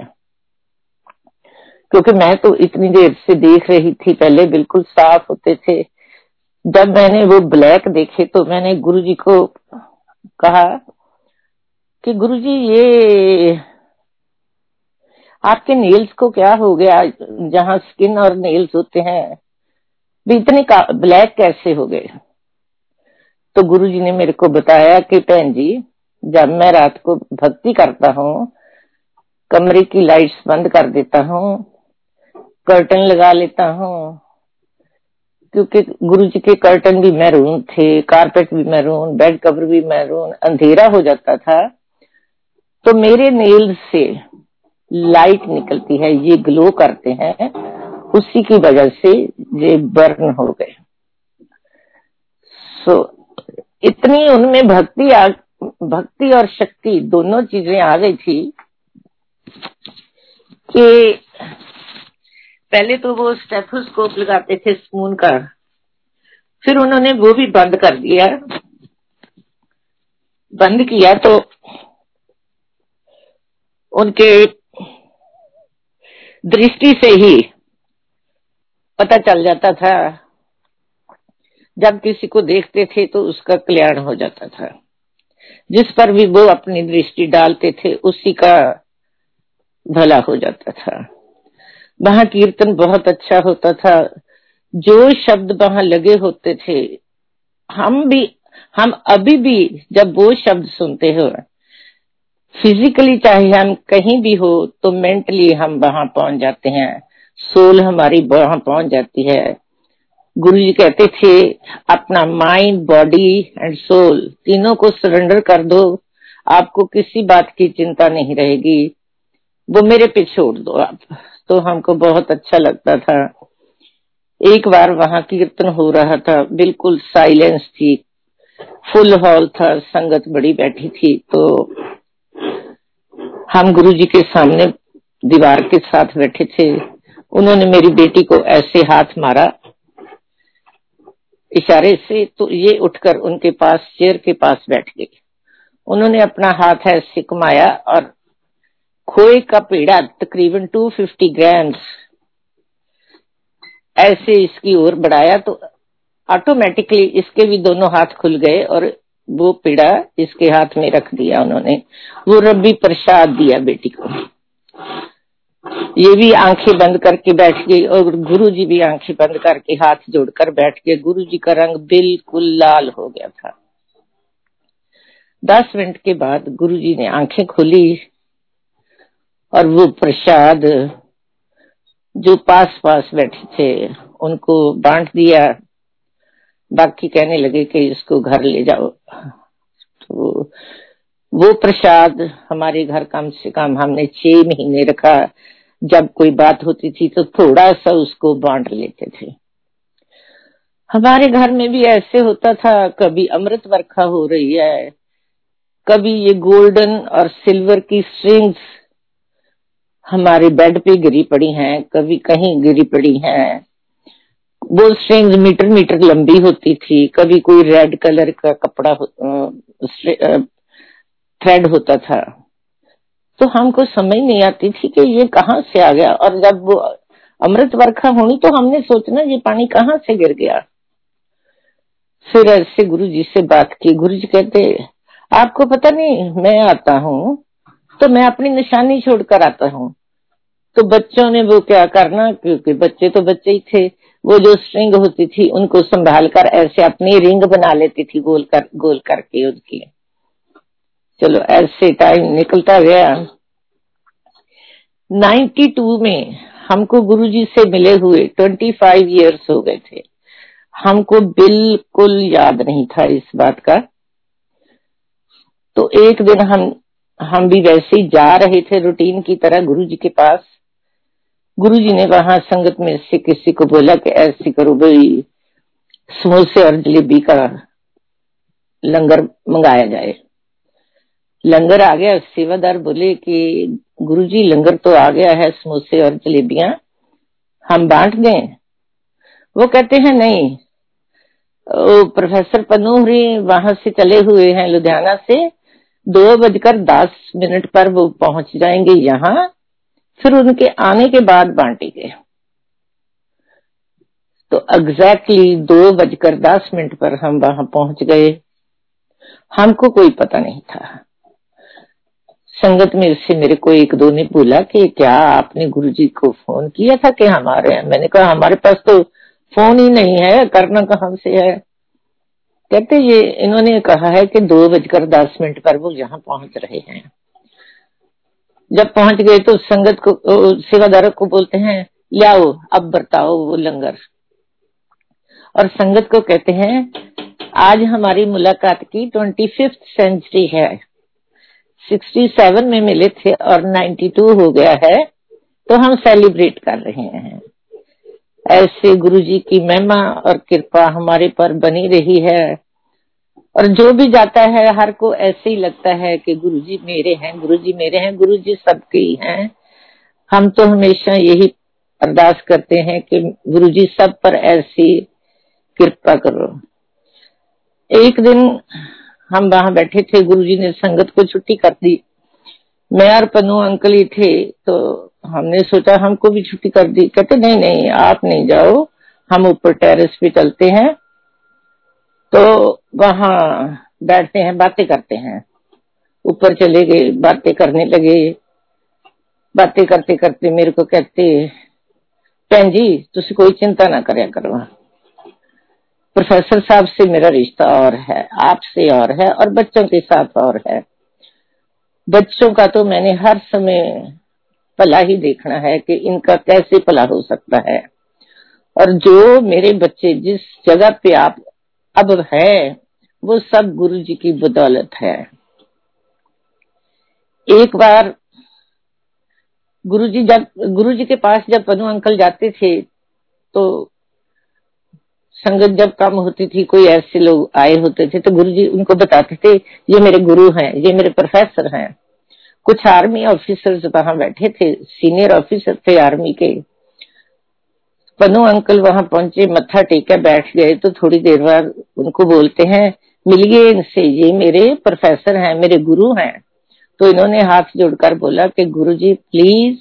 क्योंकि मैं तो इतनी देर से देख रही थी, पहले बिल्कुल साफ़ होते थे जब मैंने वो ब्लैक देखे तो मैंने गुरुजी को कहा कि गुरुजी, ये आपके नेल्स को क्या हो गया? जहाँ स्किन और नेल्स होते हैं भी इतने ब्लैक कैसे हो गए? तो गुरुजी ने मेरे को बताया कि बहन जी, जब मैं रात को भक्ति करता हूँ, कमरे की लाइट्स बंद कर देता हूँ कर्टन लगा लेता हूँ क्योंकि गुरु जी के कर्टन भी मैरून थे कारपेट भी मैरून बेड कवर भी मैरून अंधेरा हो जाता था। तो मेरे नेल से लाइट निकलती है, ये ग्लो करते हैं, उसी की वजह से ये बर्न हो गए। सो इतनी उनमें भक्ति आ, भक्ति और शक्ति दोनों चीज़ें आ गई थी कि पहले तो वो स्टेथोस्कोप लगाते थे स्पून का। फिर उन्होंने वो भी बंद कर दिया। बंद किया तो उनके दृष्टि से ही पता चल जाता था। जब किसी को देखते थे तो उसका कल्याण हो जाता था। जिस पर भी वो अपनी दृष्टि डालते थे, उसी का भला हो जाता था। वहाँ कीर्तन बहुत अच्छा होता था। जो शब्द वहाँ लगे होते थे, हम भी, हम अभी भी जब वो शब्द सुनते हो फिजिकली चाहे हम कहीं भी हो तो मेंटली हम वहाँ पहुँच जाते हैं। सोल हमारी वहाँ पहुँच जाती है। गुरु जी कहते थे, अपना माइंड बॉडी एंड सोल तीनों को सरेंडर कर दो। आपको किसी बात की चिंता नहीं रहेगी। वो मेरे पे छोड़ दो आप। तो हमको बहुत अच्छा लगता था। एक बार वहाँ कीर्तन हो रहा था, बिल्कुल साइलेंस थी। फुल हॉल था, संगत बड़ी बैठी थी तो हम गुरु जी के सामने दीवार के साथ बैठे थे। उन्होंने मेरी बेटी को ऐसे हाथ मारा, इशारे से तो ये उठकर उनके पास चेयर के पास बैठ गई। उन्होंने अपना हाथ ऐसे कमाया और खोए का पेड़ा तकरीबन 250 ग्राम्स ऐसे इसकी ओर बढ़ाया तो ऑटोमेटिकली इसके भी दोनों हाथ खुल गए और वो पीड़ा इसके हाथ में रख दिया उन्होंने। वो रबी प्रसाद दिया बेटी को। ये भी आँखें बंद करके बैठ गई और गुरु जी भी आँखें बंद करके हाथ जोड़कर बैठ गए। गुरु जी का रंग बिल्कुल लाल हो गया था। दस मिनट के बाद गुरु जी ने आँखें खोली। और वो प्रसाद जो पास पास बैठे थे, उनको बांट दिया। बाकी कहने लगे कि इसको घर ले जाओ। तो वो प्रसाद हमारे घर कम से कम हमने छह महीने रखा। जब कोई बात होती थी तो थोड़ा सा उसको बांट लेते थे। हमारे घर में भी ऐसे होता था, कभी अमृत वर्षा हो रही है, कभी ये गोल्डन और सिल्वर की स्ट्रिंग्स हमारे बेड पे गिरी पड़ी हैं, कभी कहीं गिरी पड़ी हैं। वो स्ट्रिंग्स मीटर मीटर लंबी होती थी, कभी कोई रेड कलर का कपड़ा थ्रेड होता था। तो हमको समझ नहीं आती थी कि ये कहाँ से आ गया, और जब वो अमृत वर्षा होनी तो हमने सोचना ये पानी कहाँ से गिर गया। फिर ऐसे गुरु जी से बात की गुरु जी कहते, आपको पता नहीं, मैं आता हूँ तो मैं अपनी निशानी छोड़कर आता हूँ। तो बच्चों ने वो क्या करना? क्योंकि बच्चे तो बच्चे ही थे। वो जो स्ट्रिंग होती थी, उनको संभाल कर ऐसे अपनी रिंग बना लेती थी गोल कर, गोल करके उनकी। चलो, ऐसे टाइम निकलता गया। 92 में हमको गुरुजी से मिले हुए 25 इयर्स हो गए थे। हमको बिल्कुल याद नहीं था इस बात का। तो एक दिन हम हम भी वैसे ही जा रहे थे रूटीन की तरह गुरु जी के पास। गुरु जी ने वहाँ संगत में से किसी को बोला कि ऐसे करो भाई समोसे और जलेबी का लंगर मंगाया जाए। लंगर आ गया सेवादार बोले कि गुरु जी लंगर तो आ गया है समोसे और जलेबियाँ हम बांट दें। वो कहते हैं नहीं ओ, प्रोफेसर पनूहरी वहाँ से चले हुए हैं लुधियाना से दो बजकर दस मिनट पर वो पहुँच जाएँगे यहाँ, फिर उनके आने के बाद बांटे गए। तो एग्जैक्टली दो बजकर दस मिनट पर हम वहाँ पहुँच गए। हमको कोई पता नहीं था। संगत में से मेरे को एक दो ने बोला कि क्या आपने गुरुजी को फ़ोन किया था कि हमारे, मैंने कहा, हमारे पास तो फ़ोन ही नहीं है, करना कहाँ से है? कहते ये इन्होंने कहा है कि दो बजकर दस मिनट पर वो यहाँ पहुँच रहे हैं। जब पहुँच गए तो संगत को सेवादार को बोलते हैं, लाओ, अब बरताओ वो लंगर। और संगत को कहते हैं, आज हमारी मुलाकात की ट्वेंटी फिफ्थ सेंचुरी है। सिक्सटी सेवन में मिले थे और नाइन्टी टू हो गया है तो हम सेलिब्रेट कर रहे हैं। ऐसे गुरु जी की महिमा और कृपा हमारे पर बनी रही है। और जो भी जाता है, हर को ऐसे ही लगता है कि गुरु जी मेरे हैं गुरु जी मेरे हैं, गुरुजी सबके ही हैं। हम तो हमेशा यही अरदास करते हैं कि गुरु जी सब पर ऐसी कृपा करो। एक दिन हम वहाँ बैठे थे, गुरुजी ने संगत को छुट्टी कर दी। मैं और पन्नू अंकल ही थे तो हमने सोचा हमको भी छुट्टी कर दी। कहते, नहीं नहीं, आप नहीं जाओ, हम ऊपर टेरेस पे चलते हैं। तो वहाँ बैठते हैं, बातें करते हैं। ऊपर चले गए, बातें करने लगे। बातें करते करते मेरे को कहते भैन जी तुम कोई चिंता ना करे करो। प्रोफेसर साहब से मेरा रिश्ता और है, आपसे और है, और बच्चों के साथ और है। बच्चों का तो मैंने हर समय भला ही देखना है कि इनका कैसे भला हो सकता है। और जो मेरे बच्चे, जिस जगह पे आप अब है, वो सब गुरु जी की बदौलत है। एक बार गुरु जी जब, गुरु जी के पास जब पनु अंकल जाते थे तो संगत जब कम होती थी, कोई ऐसे लोग आए होते थे तो गुरु जी उनको बताते थे, ये मेरे गुरु हैं, ये मेरे प्रोफेसर हैं। कुछ आर्मी ऑफिसर्स वहाँ बैठे थे सीनियर ऑफिसर थे आर्मी के। पनु अंकल वहाँ पहुँचे, मत्था टेका, बैठ गए तो थोड़ी देर बाद उनको बोलते हैं, मिलिए इनसे, ये मेरे प्रोफेसर हैं, मेरे गुरु हैं। तो इन्होंने हाथ जोड़कर बोला कि गुरु जी प्लीज़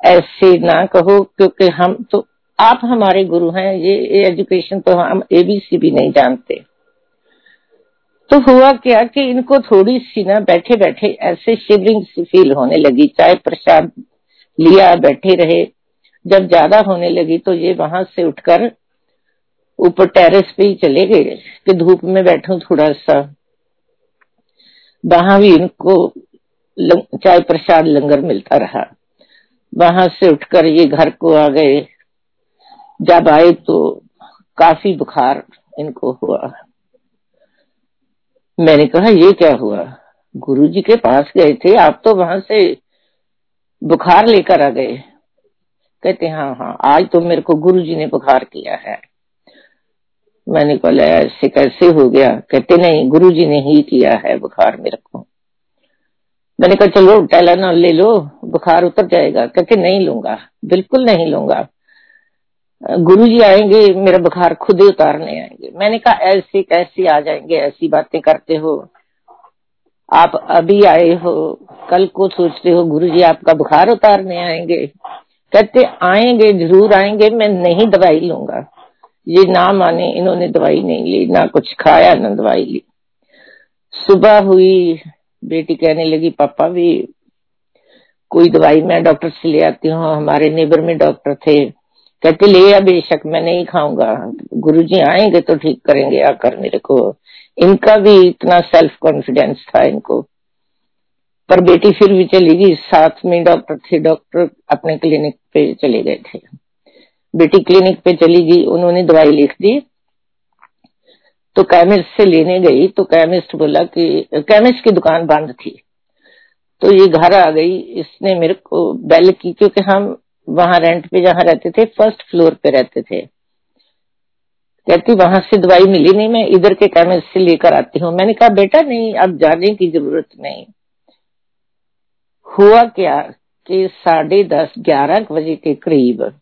ऐसे ना कहो, क्योंकि हम तो आप हमारे गुरु हैं, ये एजुकेशन तो हम एबीसी भी नहीं जानते। तो हुआ क्या कि इनको थोड़ी सी ना बैठे बैठे ऐसे शिवरिंग सी फील होने लगी। चाय प्रसाद लिया, बैठे रहे। जब ज़्यादा होने लगी तो ये वहाँ से उठकर ऊपर टेरेस पे ही चले गए कि धूप में बैठू थोड़ा सा वहाँ भी इनको चाय प्रसाद लंगर मिलता रहा। वहाँ से उठकर ये घर को आ गए। जब आए तो काफ़ी बुखार इनको हुआ। मैंने कहा, ये क्या हुआ? गुरुजी के पास गए थे, आप तो वहाँ से बुखार लेकर आ गए। कहते हाँ हाँ आज तो मेरे को गुरुजी ने बुखार किया है। मैंने बोला ऐसे कैसे हो गया? कहते, नहीं, गुरुजी ने ही किया है बुखार मेरे को। मैंने कहा, चलो टैलानॉल ले लो, बुखार उतर जाएगा। कहते, नहीं लूँगा, बिल्कुल नहीं लूँगा। गुरु जी आएँगे, मेरा बुखार खुद ही उतारने आएँगे। मैंने कहा, ऐसे कैसे आ जाएँगे? ऐसी बातें करते हो। आप अभी आए हो, कल को सोचते हो गुरु जी आपका बुखार उतारने आएँगे। कहते, आएँगे, ज़रूर आएँगे, मैं नहीं दवाई लूँगा। ये ना माने, इन्होंने दवाई नहीं ली, ना कुछ खाया, ना दवाई ली। सुबह हुई, बेटी कहने लगी, पापा भी, कोई दवाई मैं डॉक्टर से ले आती हूँ, हमारे नेबर में डॉक्टर थे। कहते, ले बेशक मैं नहीं खाऊँगा। गुरु जी आएँगे तो ठीक करेंगे आकर मेरे को। इनका भी इतना सेल्फ कॉन्फिडेंस था इनको। पर बेटी फिर भी चली गई। साथ में डॉक्टर थे डॉक्टर अपने क्लिनिक पे चले गए थे। बेटी क्लिनिक पे चली गई, उन्होंने दवाई लिख दी। तो केमिस्ट से लेने गई तो केमिस्ट बोला कि केमिस्ट की दुकान बंद थी। तो ये घर आ गई। इसने मेरे को बेल की, क्योंकि हम वहाँ रेंट पे जहाँ रहते थे फ़र्स्ट फ्लोर पे रहते थे। कहती, वहाँ से दवाई मिली नहीं, मैं इधर के केमिस्ट से लेकर आती हूँ। मैंने कहा, बेटा, नहीं, अब जाने की ज़रूरत नहीं। हुआ क्या कि साढ़े दस, ग्यारह बजे के करीब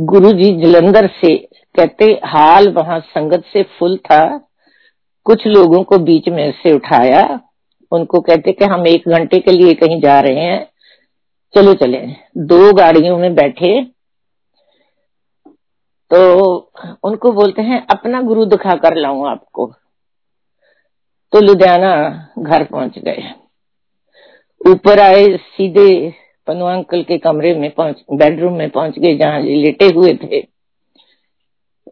गुरुजी जलंधर से कहते, हाल वहाँ संगत से फुल था। कुछ लोगों को बीच में से उठाया। उनको कहते कि हम एक घंटे के लिए कहीं जा रहे हैं। चलो चले। दो गाड़ियों में बैठे। तो उनको बोलते हैं, अपना गुरु दिखा कर लाऊ आपको। तो लुधियाना घर पहुँच गए। ऊपर आए, सीधे पनु अंकल के कमरे में पहुँच, बेडरूम में पहुँच गए, जहाँ लेटे हुए थे।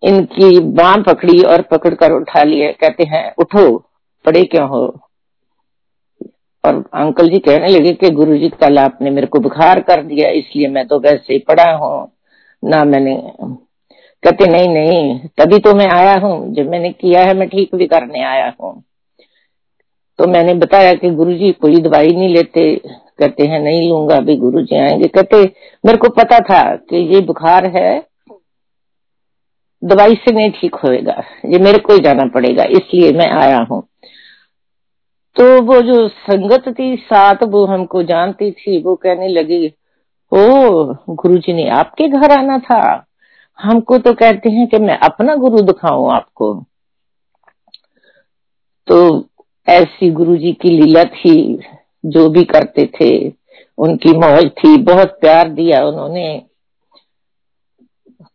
इनकी बाह पकड़ी और पकड़ कर उठा लिए। कहते हैं, उठो, पड़े क्यों हो? और अंकल जी कहने लगे कि गुरु जी कल आपने मेरे को बुखार कर दिया, इसलिए मैं तो वैसे ही पड़ा हूँ। ना मैंने, कहते, नहीं नहीं, तभी तो मैं आया हूँ। जब मैंने किया है, मैं ठीक भी करने आया हूँ। तो मैंने बताया कि गुरु जी कोई दवाई नहीं लेते। कहते हैं, नहीं लूँगा, अभी गुरु जी आएँगे। कहते, मेरे को पता था कि ये बुखार है, दवाई से नहीं ठीक होएगा, ये मेरे को ही जाना पड़ेगा, इसलिए मैं आया हूँ। तो वो जो संगत थी साथ वो हमको जानती थी, वो कहने लगी, ओ, गुरुजी ने आपके घर आना था। हमको तो कहते हैं कि मैं अपना गुरु दिखाऊँ आपको। तो ऐसी गुरुजी की लीला थी, जो भी करते थे, उनकी मौज थी, बहुत प्यार दिया उन्होंने।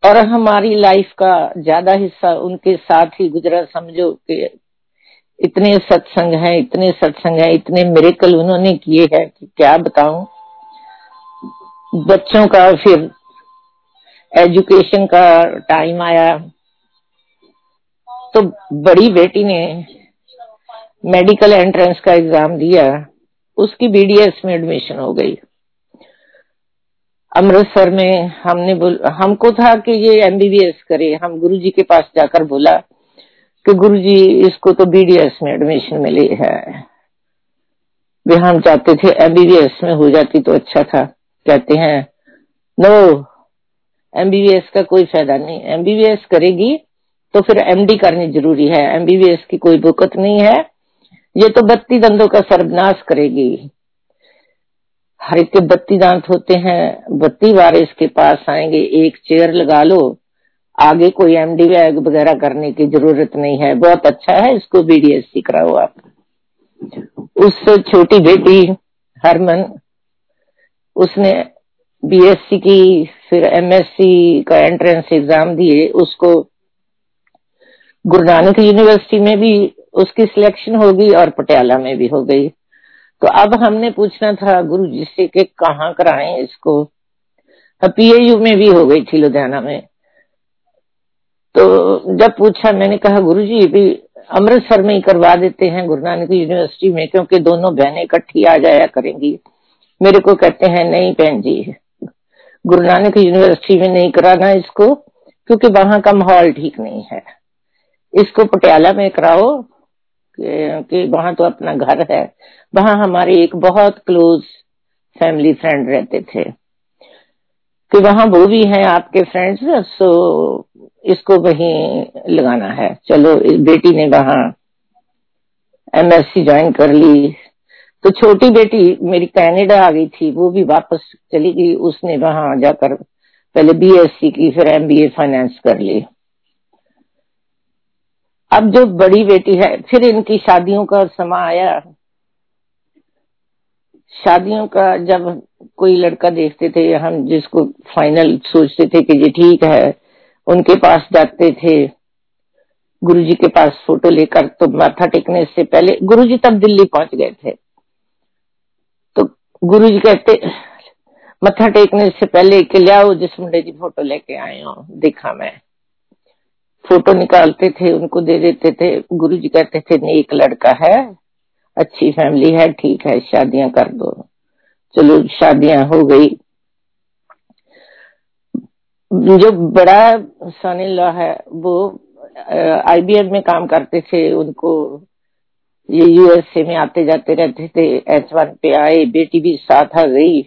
और हमारी लाइफ का ज़्यादा हिस्सा उनके साथ ही गुजरा, समझो कि इतने सत्संग है, इतने सत्संग है, इतने मेरेकल उन्होंने किए हैं कि क्या बताऊँ? बच्चों का फिर एजुकेशन का टाइम आया। तो बड़ी बेटी ने मेडिकल एंट्रेंस का एग्ज़ाम दिया, उसकी बीडीएस में एडमिशन हो गई। अमृतसर में हमने बोल, हमको था कि ये एमबीबीएस करे, हम गुरुजी के पास जाकर बोला कि गुरुजी इसको तो बीडीएस में एडमिशन मिली है। वे हम चाहते थे एमबीबीएस में हो जाती तो अच्छा था। कहते हैं, नो एमबीबीएस का कोई फ़ायदा नहीं। एमबीबीएस करेगी तो फिर एमडी करनी ज़रूरी है। एमबीबीएस की कोई बुकत नहीं है। ये तो बत्ती दंदों का सर्वनाश करेगी। हर के बत्ती दांत होते हैं। बत्ती वाले इसके पास आएँगे, एक चेयर लगा लो। आगे कोई एम एमडी वगैरह करने की ज़रूरत नहीं है। बहुत अच्छा है, इसको बीडीएससी कराओ आप। उस छोटी बेटी हरमन, उसने बीएससी की, फिर एमएससी का एंट्रेंस एग्ज़ाम दिए, उसको गुरु नानक यूनिवर्सिटी में भी उसकी सिलेक्शन हो गई और पटियाला में भी हो गई। तो अब हमने पूछना था गुरु जी से कहाँ कराएँ इसको? पीएयू में भी हो गई थी, लुधियाना में। तो जब पूछा, मैंने कहा गुरु जी भी अमृतसर में ही करवा देते हैं गुरु नानक यूनिवर्सिटी में, क्योंकि दोनों बहनें इकट्ठी आ जाया करेंगी। मेरे को कहते हैं, नहीं बहन जी, गुरु नानक यूनिवर्सिटी में नहीं कराना इसको, क्योंकि वहाँ का माहौल ठीक नहीं है। इसको पटियाला में कराओ, कि वहाँ तो अपना घर है। वहाँ हमारे एक बहुत क्लोज फैमिली फ्रेंड रहते थे। कि वहाँ वो भी हैं आपके फ्रेंड्स सो इसको वहीं लगाना है। चलो, बेटी ने वहाँ एमएससी ज्वाइन कर ली। तो छोटी बेटी मेरी कनाडा आ गई थी, वो भी वापस चली गई। उसने वहाँ जाकर पहले बीएससी की, फिर एमबीए फाइनेंस कर ली। अब जो बड़ी बेटी है, फिर इनकी शादियों का समय आया। शादियों का जब कोई लड़का देखते थे, हम जिसको फाइनल सोचते थे कि ये ठीक है उनके पास जाते थे। गुरुजी के पास फ़ोटो लेकर तो माथा टेकने से पहले गुरुजी तब दिल्ली पहुँच गए थे। तो गुरुजी कहते मत्था टेकने से पहले के लियाओ जिस मुंडे की फ़ोटो लेके आए हो, देखा मैं। फ़ोटो निकालते थे, उनको दे देते थे। गुरु जी कहते थे, नहीं, एक लड़का है, अच्छी फैमिली है, ठीक है, शादियाँ कर दो। चलो, शादियाँ हो गई। जो बड़ा सन लॉ है, वो आईबीएम में काम करते थे, उनको ये यूएसए में आते जाते रहते थे एच वन पे आए, बेटी भी साथ आ गई।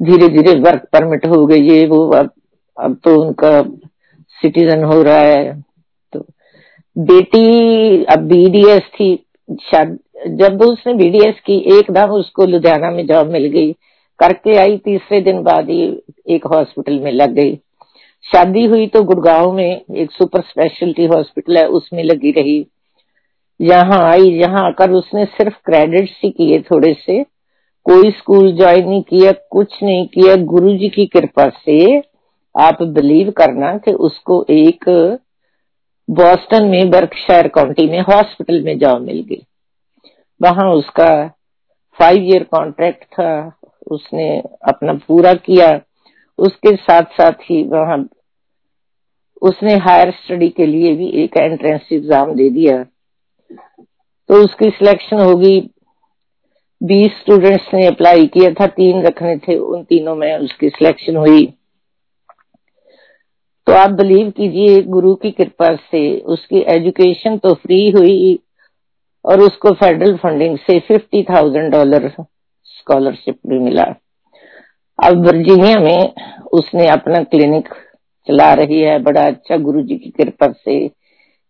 धीरे धीरे वर्क परमिट हो गई, ये, वो, अब अब तो उनका सिटीजन हो रहा है। तो बेटी अब बीडीएस थी शायद जब उसने बीडीएस की एकदम उसको लुधियाना में जॉब मिल गई। करके आई तीसरे दिन बाद ही एक हॉस्पिटल में लग गई। शादी हुई तो गुड़गांव में एक सुपर स्पेशलिटी हॉस्पिटल है, उसमें लगी रही। यहाँ आई, यहाँ आकर उसने सिर्फ़ क्रेडिट्स ही किए थोड़े से। कोई स्कूल ज्वाइन नहीं किया, कुछ नहीं किया। गुरु जी की कृपा से आप बिलीव करना कि उसको एक बॉस्टन में बर्कशायर काउंटी में हॉस्पिटल में जॉब मिल गई। वहाँ उसका फाइव ईयर कॉन्ट्रैक्ट था। उसने अपना पूरा किया, उसके साथ साथ ही वहाँ उसने हायर स्टडी के लिए भी एक एंट्रेंस एग्ज़ाम दे दिया। तो उसकी सिलेक्शन होगी। बीस स्टूडेंट्स ने अप्लाई किया था, तीन रखने थे, उन तीनों में उसकी सिलेक्शन हुई। तो आप बिलीव कीजिए, गुरु की कृपा से उसकी एजुकेशन तो फ्री हुई और उसको फेडरल फंडिंग से फिफ्टी थाउज़ेंड डॉलर स्कॉलरशिप भी मिला। अब वर्जीनिया में उसने अपना क्लिनिक चला रही है। बड़ा अच्छा गुरु जी की कृपा से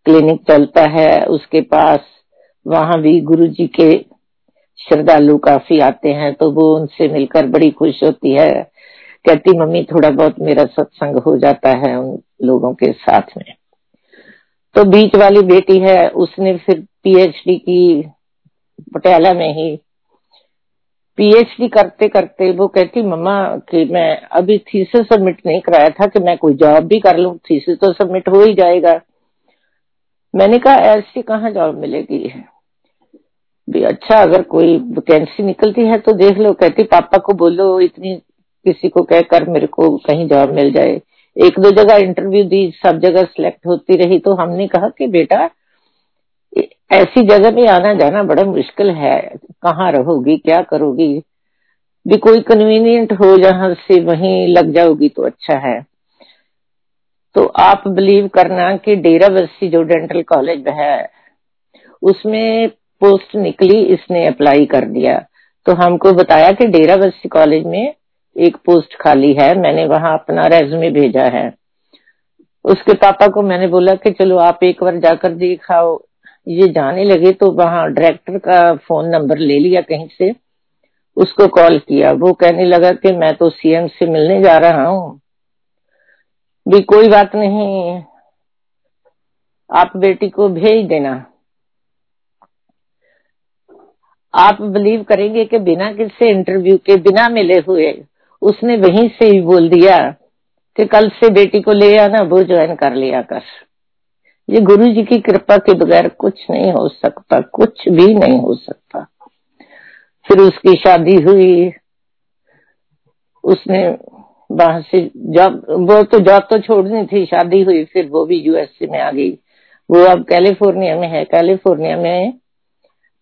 क्लिनिक चलता है। उसके पास वहाँ भी गुरु जी के श्रद्धालु काफ़ी आते हैं तो वो उनसे मिलकर बड़ी खुश होती है। कहती, मम्मी, थोड़ा बहुत मेरा सत्संग हो जाता है उन लोगों के साथ में। तो बीच वाली बेटी है, उसने फिर पीएचडी की पटियाला में ही पीएचडी करते करते वो कहती, मम्मा, कि मैं अभी थीसिस सबमिट नहीं कराया था कि मैं कोई जॉब भी कर लूँ थीसिस तो सबमिट हो ही जाएगा। मैंने कहा ऐसी कहा जॉब मिलेगी? है भी अच्छा अगर कोई वैकेंसी निकलती है तो देख लो। कहती, पापा को बोलो, इतनी, किसी को कहकर मेरे को कहीं जॉब मिल जाए। एक दो जगह इंटरव्यू दी, सब जगह सिलेक्ट होती रही तो हमने कहा कि, बेटा ऐसी जगह में आना जाना बड़ा मुश्किल है। कहाँ रहोगी, क्या करोगी? भी कोई कन्वीनियंट हो जहाँ से वहीं लग जाओगी तो अच्छा है। तो आप बिलीव करना कि डेरा बस्सी जो डेंटल कॉलेज है, उसमें पोस्ट निकली, इसने अप्लाई कर दिया। तो हमको बताया कि डेरा बस्सी कॉलेज में एक पोस्ट खाली है, मैंने वहाँ अपना रेजमे भेजा है। उसके पापा को मैंने बोला कि चलो आप एक बार जाकर दिखाओ। ये जाने लगे तो वहाँ डायरेक्टर का फ़ोन नंबर ले लिया कहीं से। उसको कॉल किया। वो कहने लगा कि मैं तो सीएम से मिलने जा रहा हूँ। भी कोई बात नहीं। आप बेटी को भेज देना। आप बिलीव करेंगे कि बिना किसी इंटरव्यू के, बिना मिले हुए, उसने वहीं से ही बोल दिया कि कल से बेटी को ले आना, वो ज्वाइन कर लिया कर। ये गुरु जी की कृपा के बगैर कुछ नहीं हो सकता, कुछ भी नहीं हो सकता। फिर उसकी शादी हुई। उसने वहाँ से जॉब वो तो जॉब तो छोड़नी थी, शादी हुई, फिर वो भी यूएसए में आ गई। वो अब कैलिफ़ोर्निया में है। कैलिफ़ोर्निया में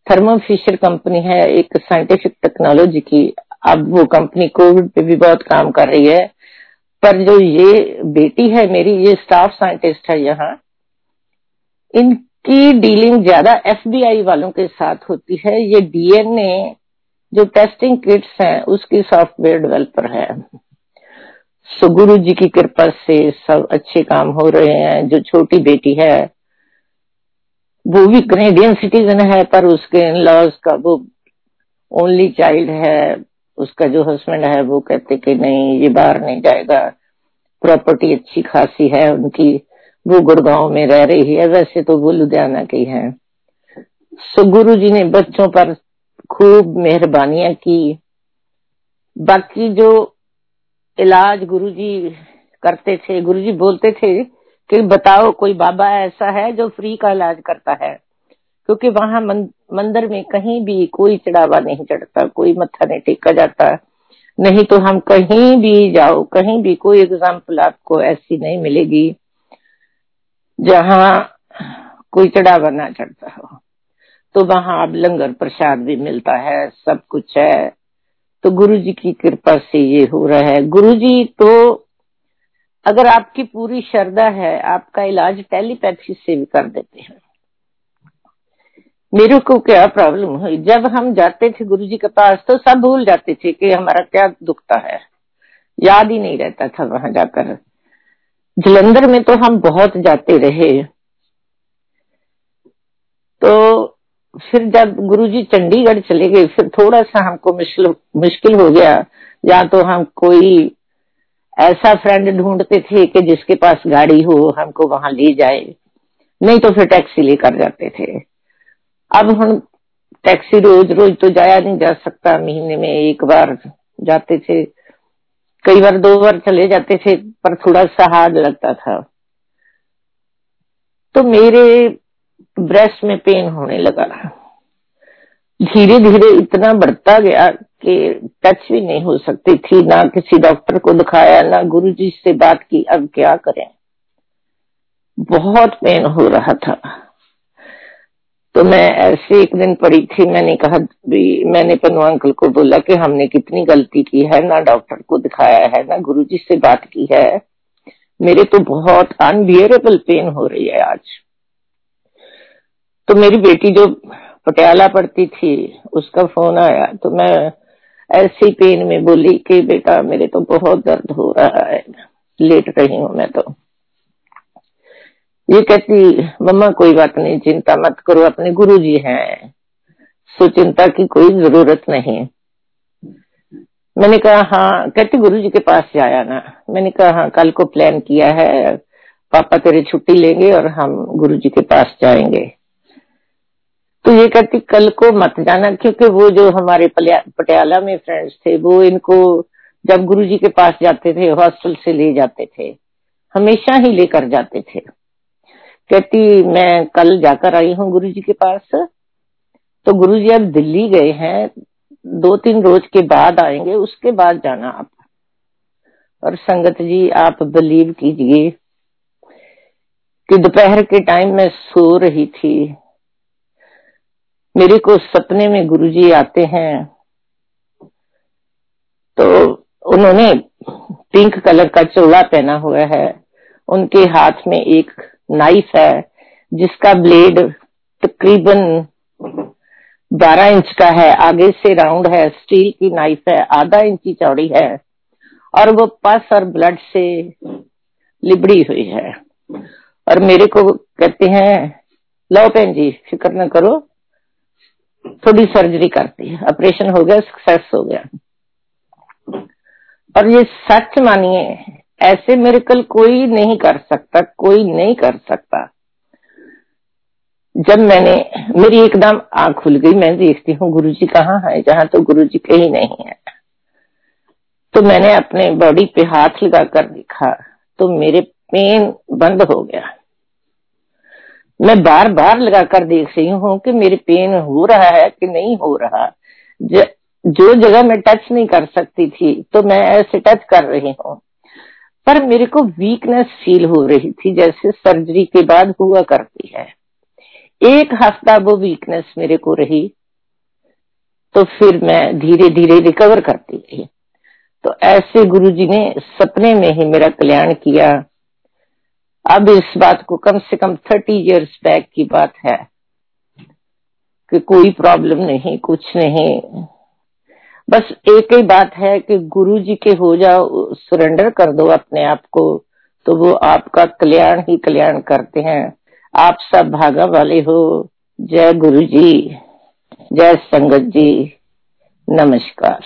थर्मो फिशर कंपनी है, एक साइंटिफिक टेक्नोलॉजी की। अब वो कंपनी कोविड पे भी बहुत काम कर रही है। पर जो ये बेटी है मेरी, ये स्टाफ साइंटिस्ट है यहाँ। इनकी डीलिंग ज़्यादा एफबीआई वालों के साथ होती है। ये डीएनए, जो टेस्टिंग किट्स हैं, उसकी सॉफ्टवेयर डेवलपर है। सो गुरु जी की कृपा से सब अच्छे काम हो रहे हैं। जो छोटी बेटी है, वो भी कनेडियन सिटीजन है, पर उसके इन लॉज का वो ओनली चाइल्ड है। उसका जो हस्बैंड है, वो कहते कि नहीं, ये बाहर नहीं जाएगा। प्रॉपर्टी अच्छी खासी है उनकी। वो गुड़गांव में रह रही है। वैसे तो वो लुधियाना की है। सो गुरु जी ने बच्चों पर खूब मेहरबानियाँ की। बाकी जो इलाज गुरु जी करते थे गुरु जी बोलते थे कि बताओ, कोई बाबा ऐसा है जो फ्री का इलाज करता है? क्योंकि वहाँ मंदिर में कहीं भी कोई चढ़ावा नहीं चढ़ता, कोई मत्था नहीं टेका जाता। नहीं तो हम कहीं भी जाओ, कहीं भी कोई एग्ज़ाम्पल आपको ऐसी नहीं मिलेगी। जहाँ कोई चढ़ावा ना चढ़ता हो तो वहाँ अब लंगर प्रसाद भी मिलता है, सब कुछ है। तो गुरु जी की कृपा से ये हो रहा है। गुरु जी तो अगर आपकी पूरी श्रद्धा है, आपका इलाज टेलीपैथी से भी कर देते हैं। मेरे को क्या प्रॉब्लम हुई? जब हम जाते थे गुरु जी के पास तो सब भूल जाते थे कि हमारा क्या दुखता है। याद ही नहीं रहता था वहाँ जाकर। जलंधर में तो हम बहुत जाते रहे। तो फिर जब गुरुजी चंडीगढ़ चले गए, फिर थोड़ा सा हमको मुश्किल मुश्किल हो गया। या तो हम कोई ऐसा फ्रेंड ढूंढते थे कि जिसके पास गाड़ी हो, हमको वहाँ ले जाए। नहीं तो फिर टैक्सी लेकर जाते थे। अब हम टैक्सी रोज रोज तो जाया नहीं जा सकता। महीने में एक बार जाते थे। कई बार दो बार चले जाते थे, पर थोड़ा सा हार्ड लगता था। तो मेरे ब्रेस्ट में पेन होने लगा। धीरे धीरे इतना बढ़ता गया कि टच भी नहीं हो सकती थी, ना किसी डॉक्टर को दिखाया, ना गुरु जी से बात की, अब क्या करें? बहुत पेन हो रहा था। तो मैं ऐसे एक दिन पड़ी थी, मैंने कहा मैंने पनु अंकल को बोला कि हमने कितनी गलती की है, ना डॉक्टर को दिखाया है, ना गुरुजी से बात की है। मेरे तो बहुत अनबियरेबल पेन हो रही है आज। तो मेरी बेटी जो पटियाला पढ़ती थी, उसका फ़ोन आया तो मैं ऐसी पेन में बोली कि बेटा मेरे तो बहुत दर्द हो रहा है, लेट रही हूँ मैं तो। ये कहती, मम्मा, कोई बात नहीं, चिंता मत करो, अपने गुरु जी हैं। सो चिंता की कोई ज़रूरत नहीं। मैंने कहा हाँ कहती गुरु जी के पास जाया ना। मैंने कहा हाँ कल को प्लान किया है, पापा तेरी छुट्टी लेंगे और हम गुरु जी के पास जाएँगे। तो ये कहती, कल को मत जाना, क्योंकि वो जो हमारे पटियाला में फ्रेंड्स थे, वो इनको जब गुरु जी के पास जाते थे, हॉस्टल से ले जाते थे, हमेशा ही लेकर जाते थे। कहती, मैं कल जाकर आई हूँ गुरु जी के पास। तो गुरु जी अब दिल्ली गए हैं। दो तीन रोज के बाद आएँगे, उसके बाद जाना आप। और संगत जी, आप बिलीव कीजिए कि दोपहर के टाइम में सो रही थी। मेरे को सपने में गुरुजी आते हैं। तो उन्होंने पिंक कलर का चोला पहना हुआ है। उनके हाथ में एक नाइफ है, जिसका ब्लेड तकरीबन 12 इंच का है, आगे से राउंड है स्टील की नाइफ है, आधा इंची चौड़ी है, और वो पस और ब्लड से लिबड़ी हुई है। और मेरे को कहते हैं, लो पेन जी, फ़िक्र न करो, थोड़ी सर्जरी करती है ऑपरेशन हो गया सक्सेस हो गया। और ये सच मानिए ऐसे मेरेकल कोई नहीं कर सकता कोई नहीं कर सकता। जब मैंने मेरी एकदम आँख खुल गई मैं देखती हूँ गुरु जी कहाँ है जहाँ तो गुरु जी कहीं नहीं है। तो मैंने अपने बॉडी पे हाथ लगा कर देखा तो मेरे पेन बंद हो गया। मैं बार बार लगाकर देख रही हूँ कि मेरे पेन हो रहा है कि नहीं हो रहा। ज, जो जगह मैं टच नहीं कर सकती थी तो मैं ऐसे टच कर रही हूँ। पर मेरे को वीकनेस फील हो रही थी, जैसे सर्जरी के बाद हुआ करती है। एक हफ़्ता वो वीकनेस मेरे को रही तो फिर मैं धीरे धीरे रिकवर करती थी तो ऐसे गुरुजी ने सपने में ही मेरा कल्याण किया। अब इस बात को कम से कम थर्टी इयर्स बैक की बात है कि कोई प्रॉब्लम नहीं, कुछ नहीं। बस एक ही बात है कि गुरु जी के हो जाओ सुरेंडर कर दो अपने आप को। तो वो आपका कल्याण ही कल्याण करते हैं। आप सब भागा वाले हो। जय गुरु जी जय संगत जी। नमस्कार।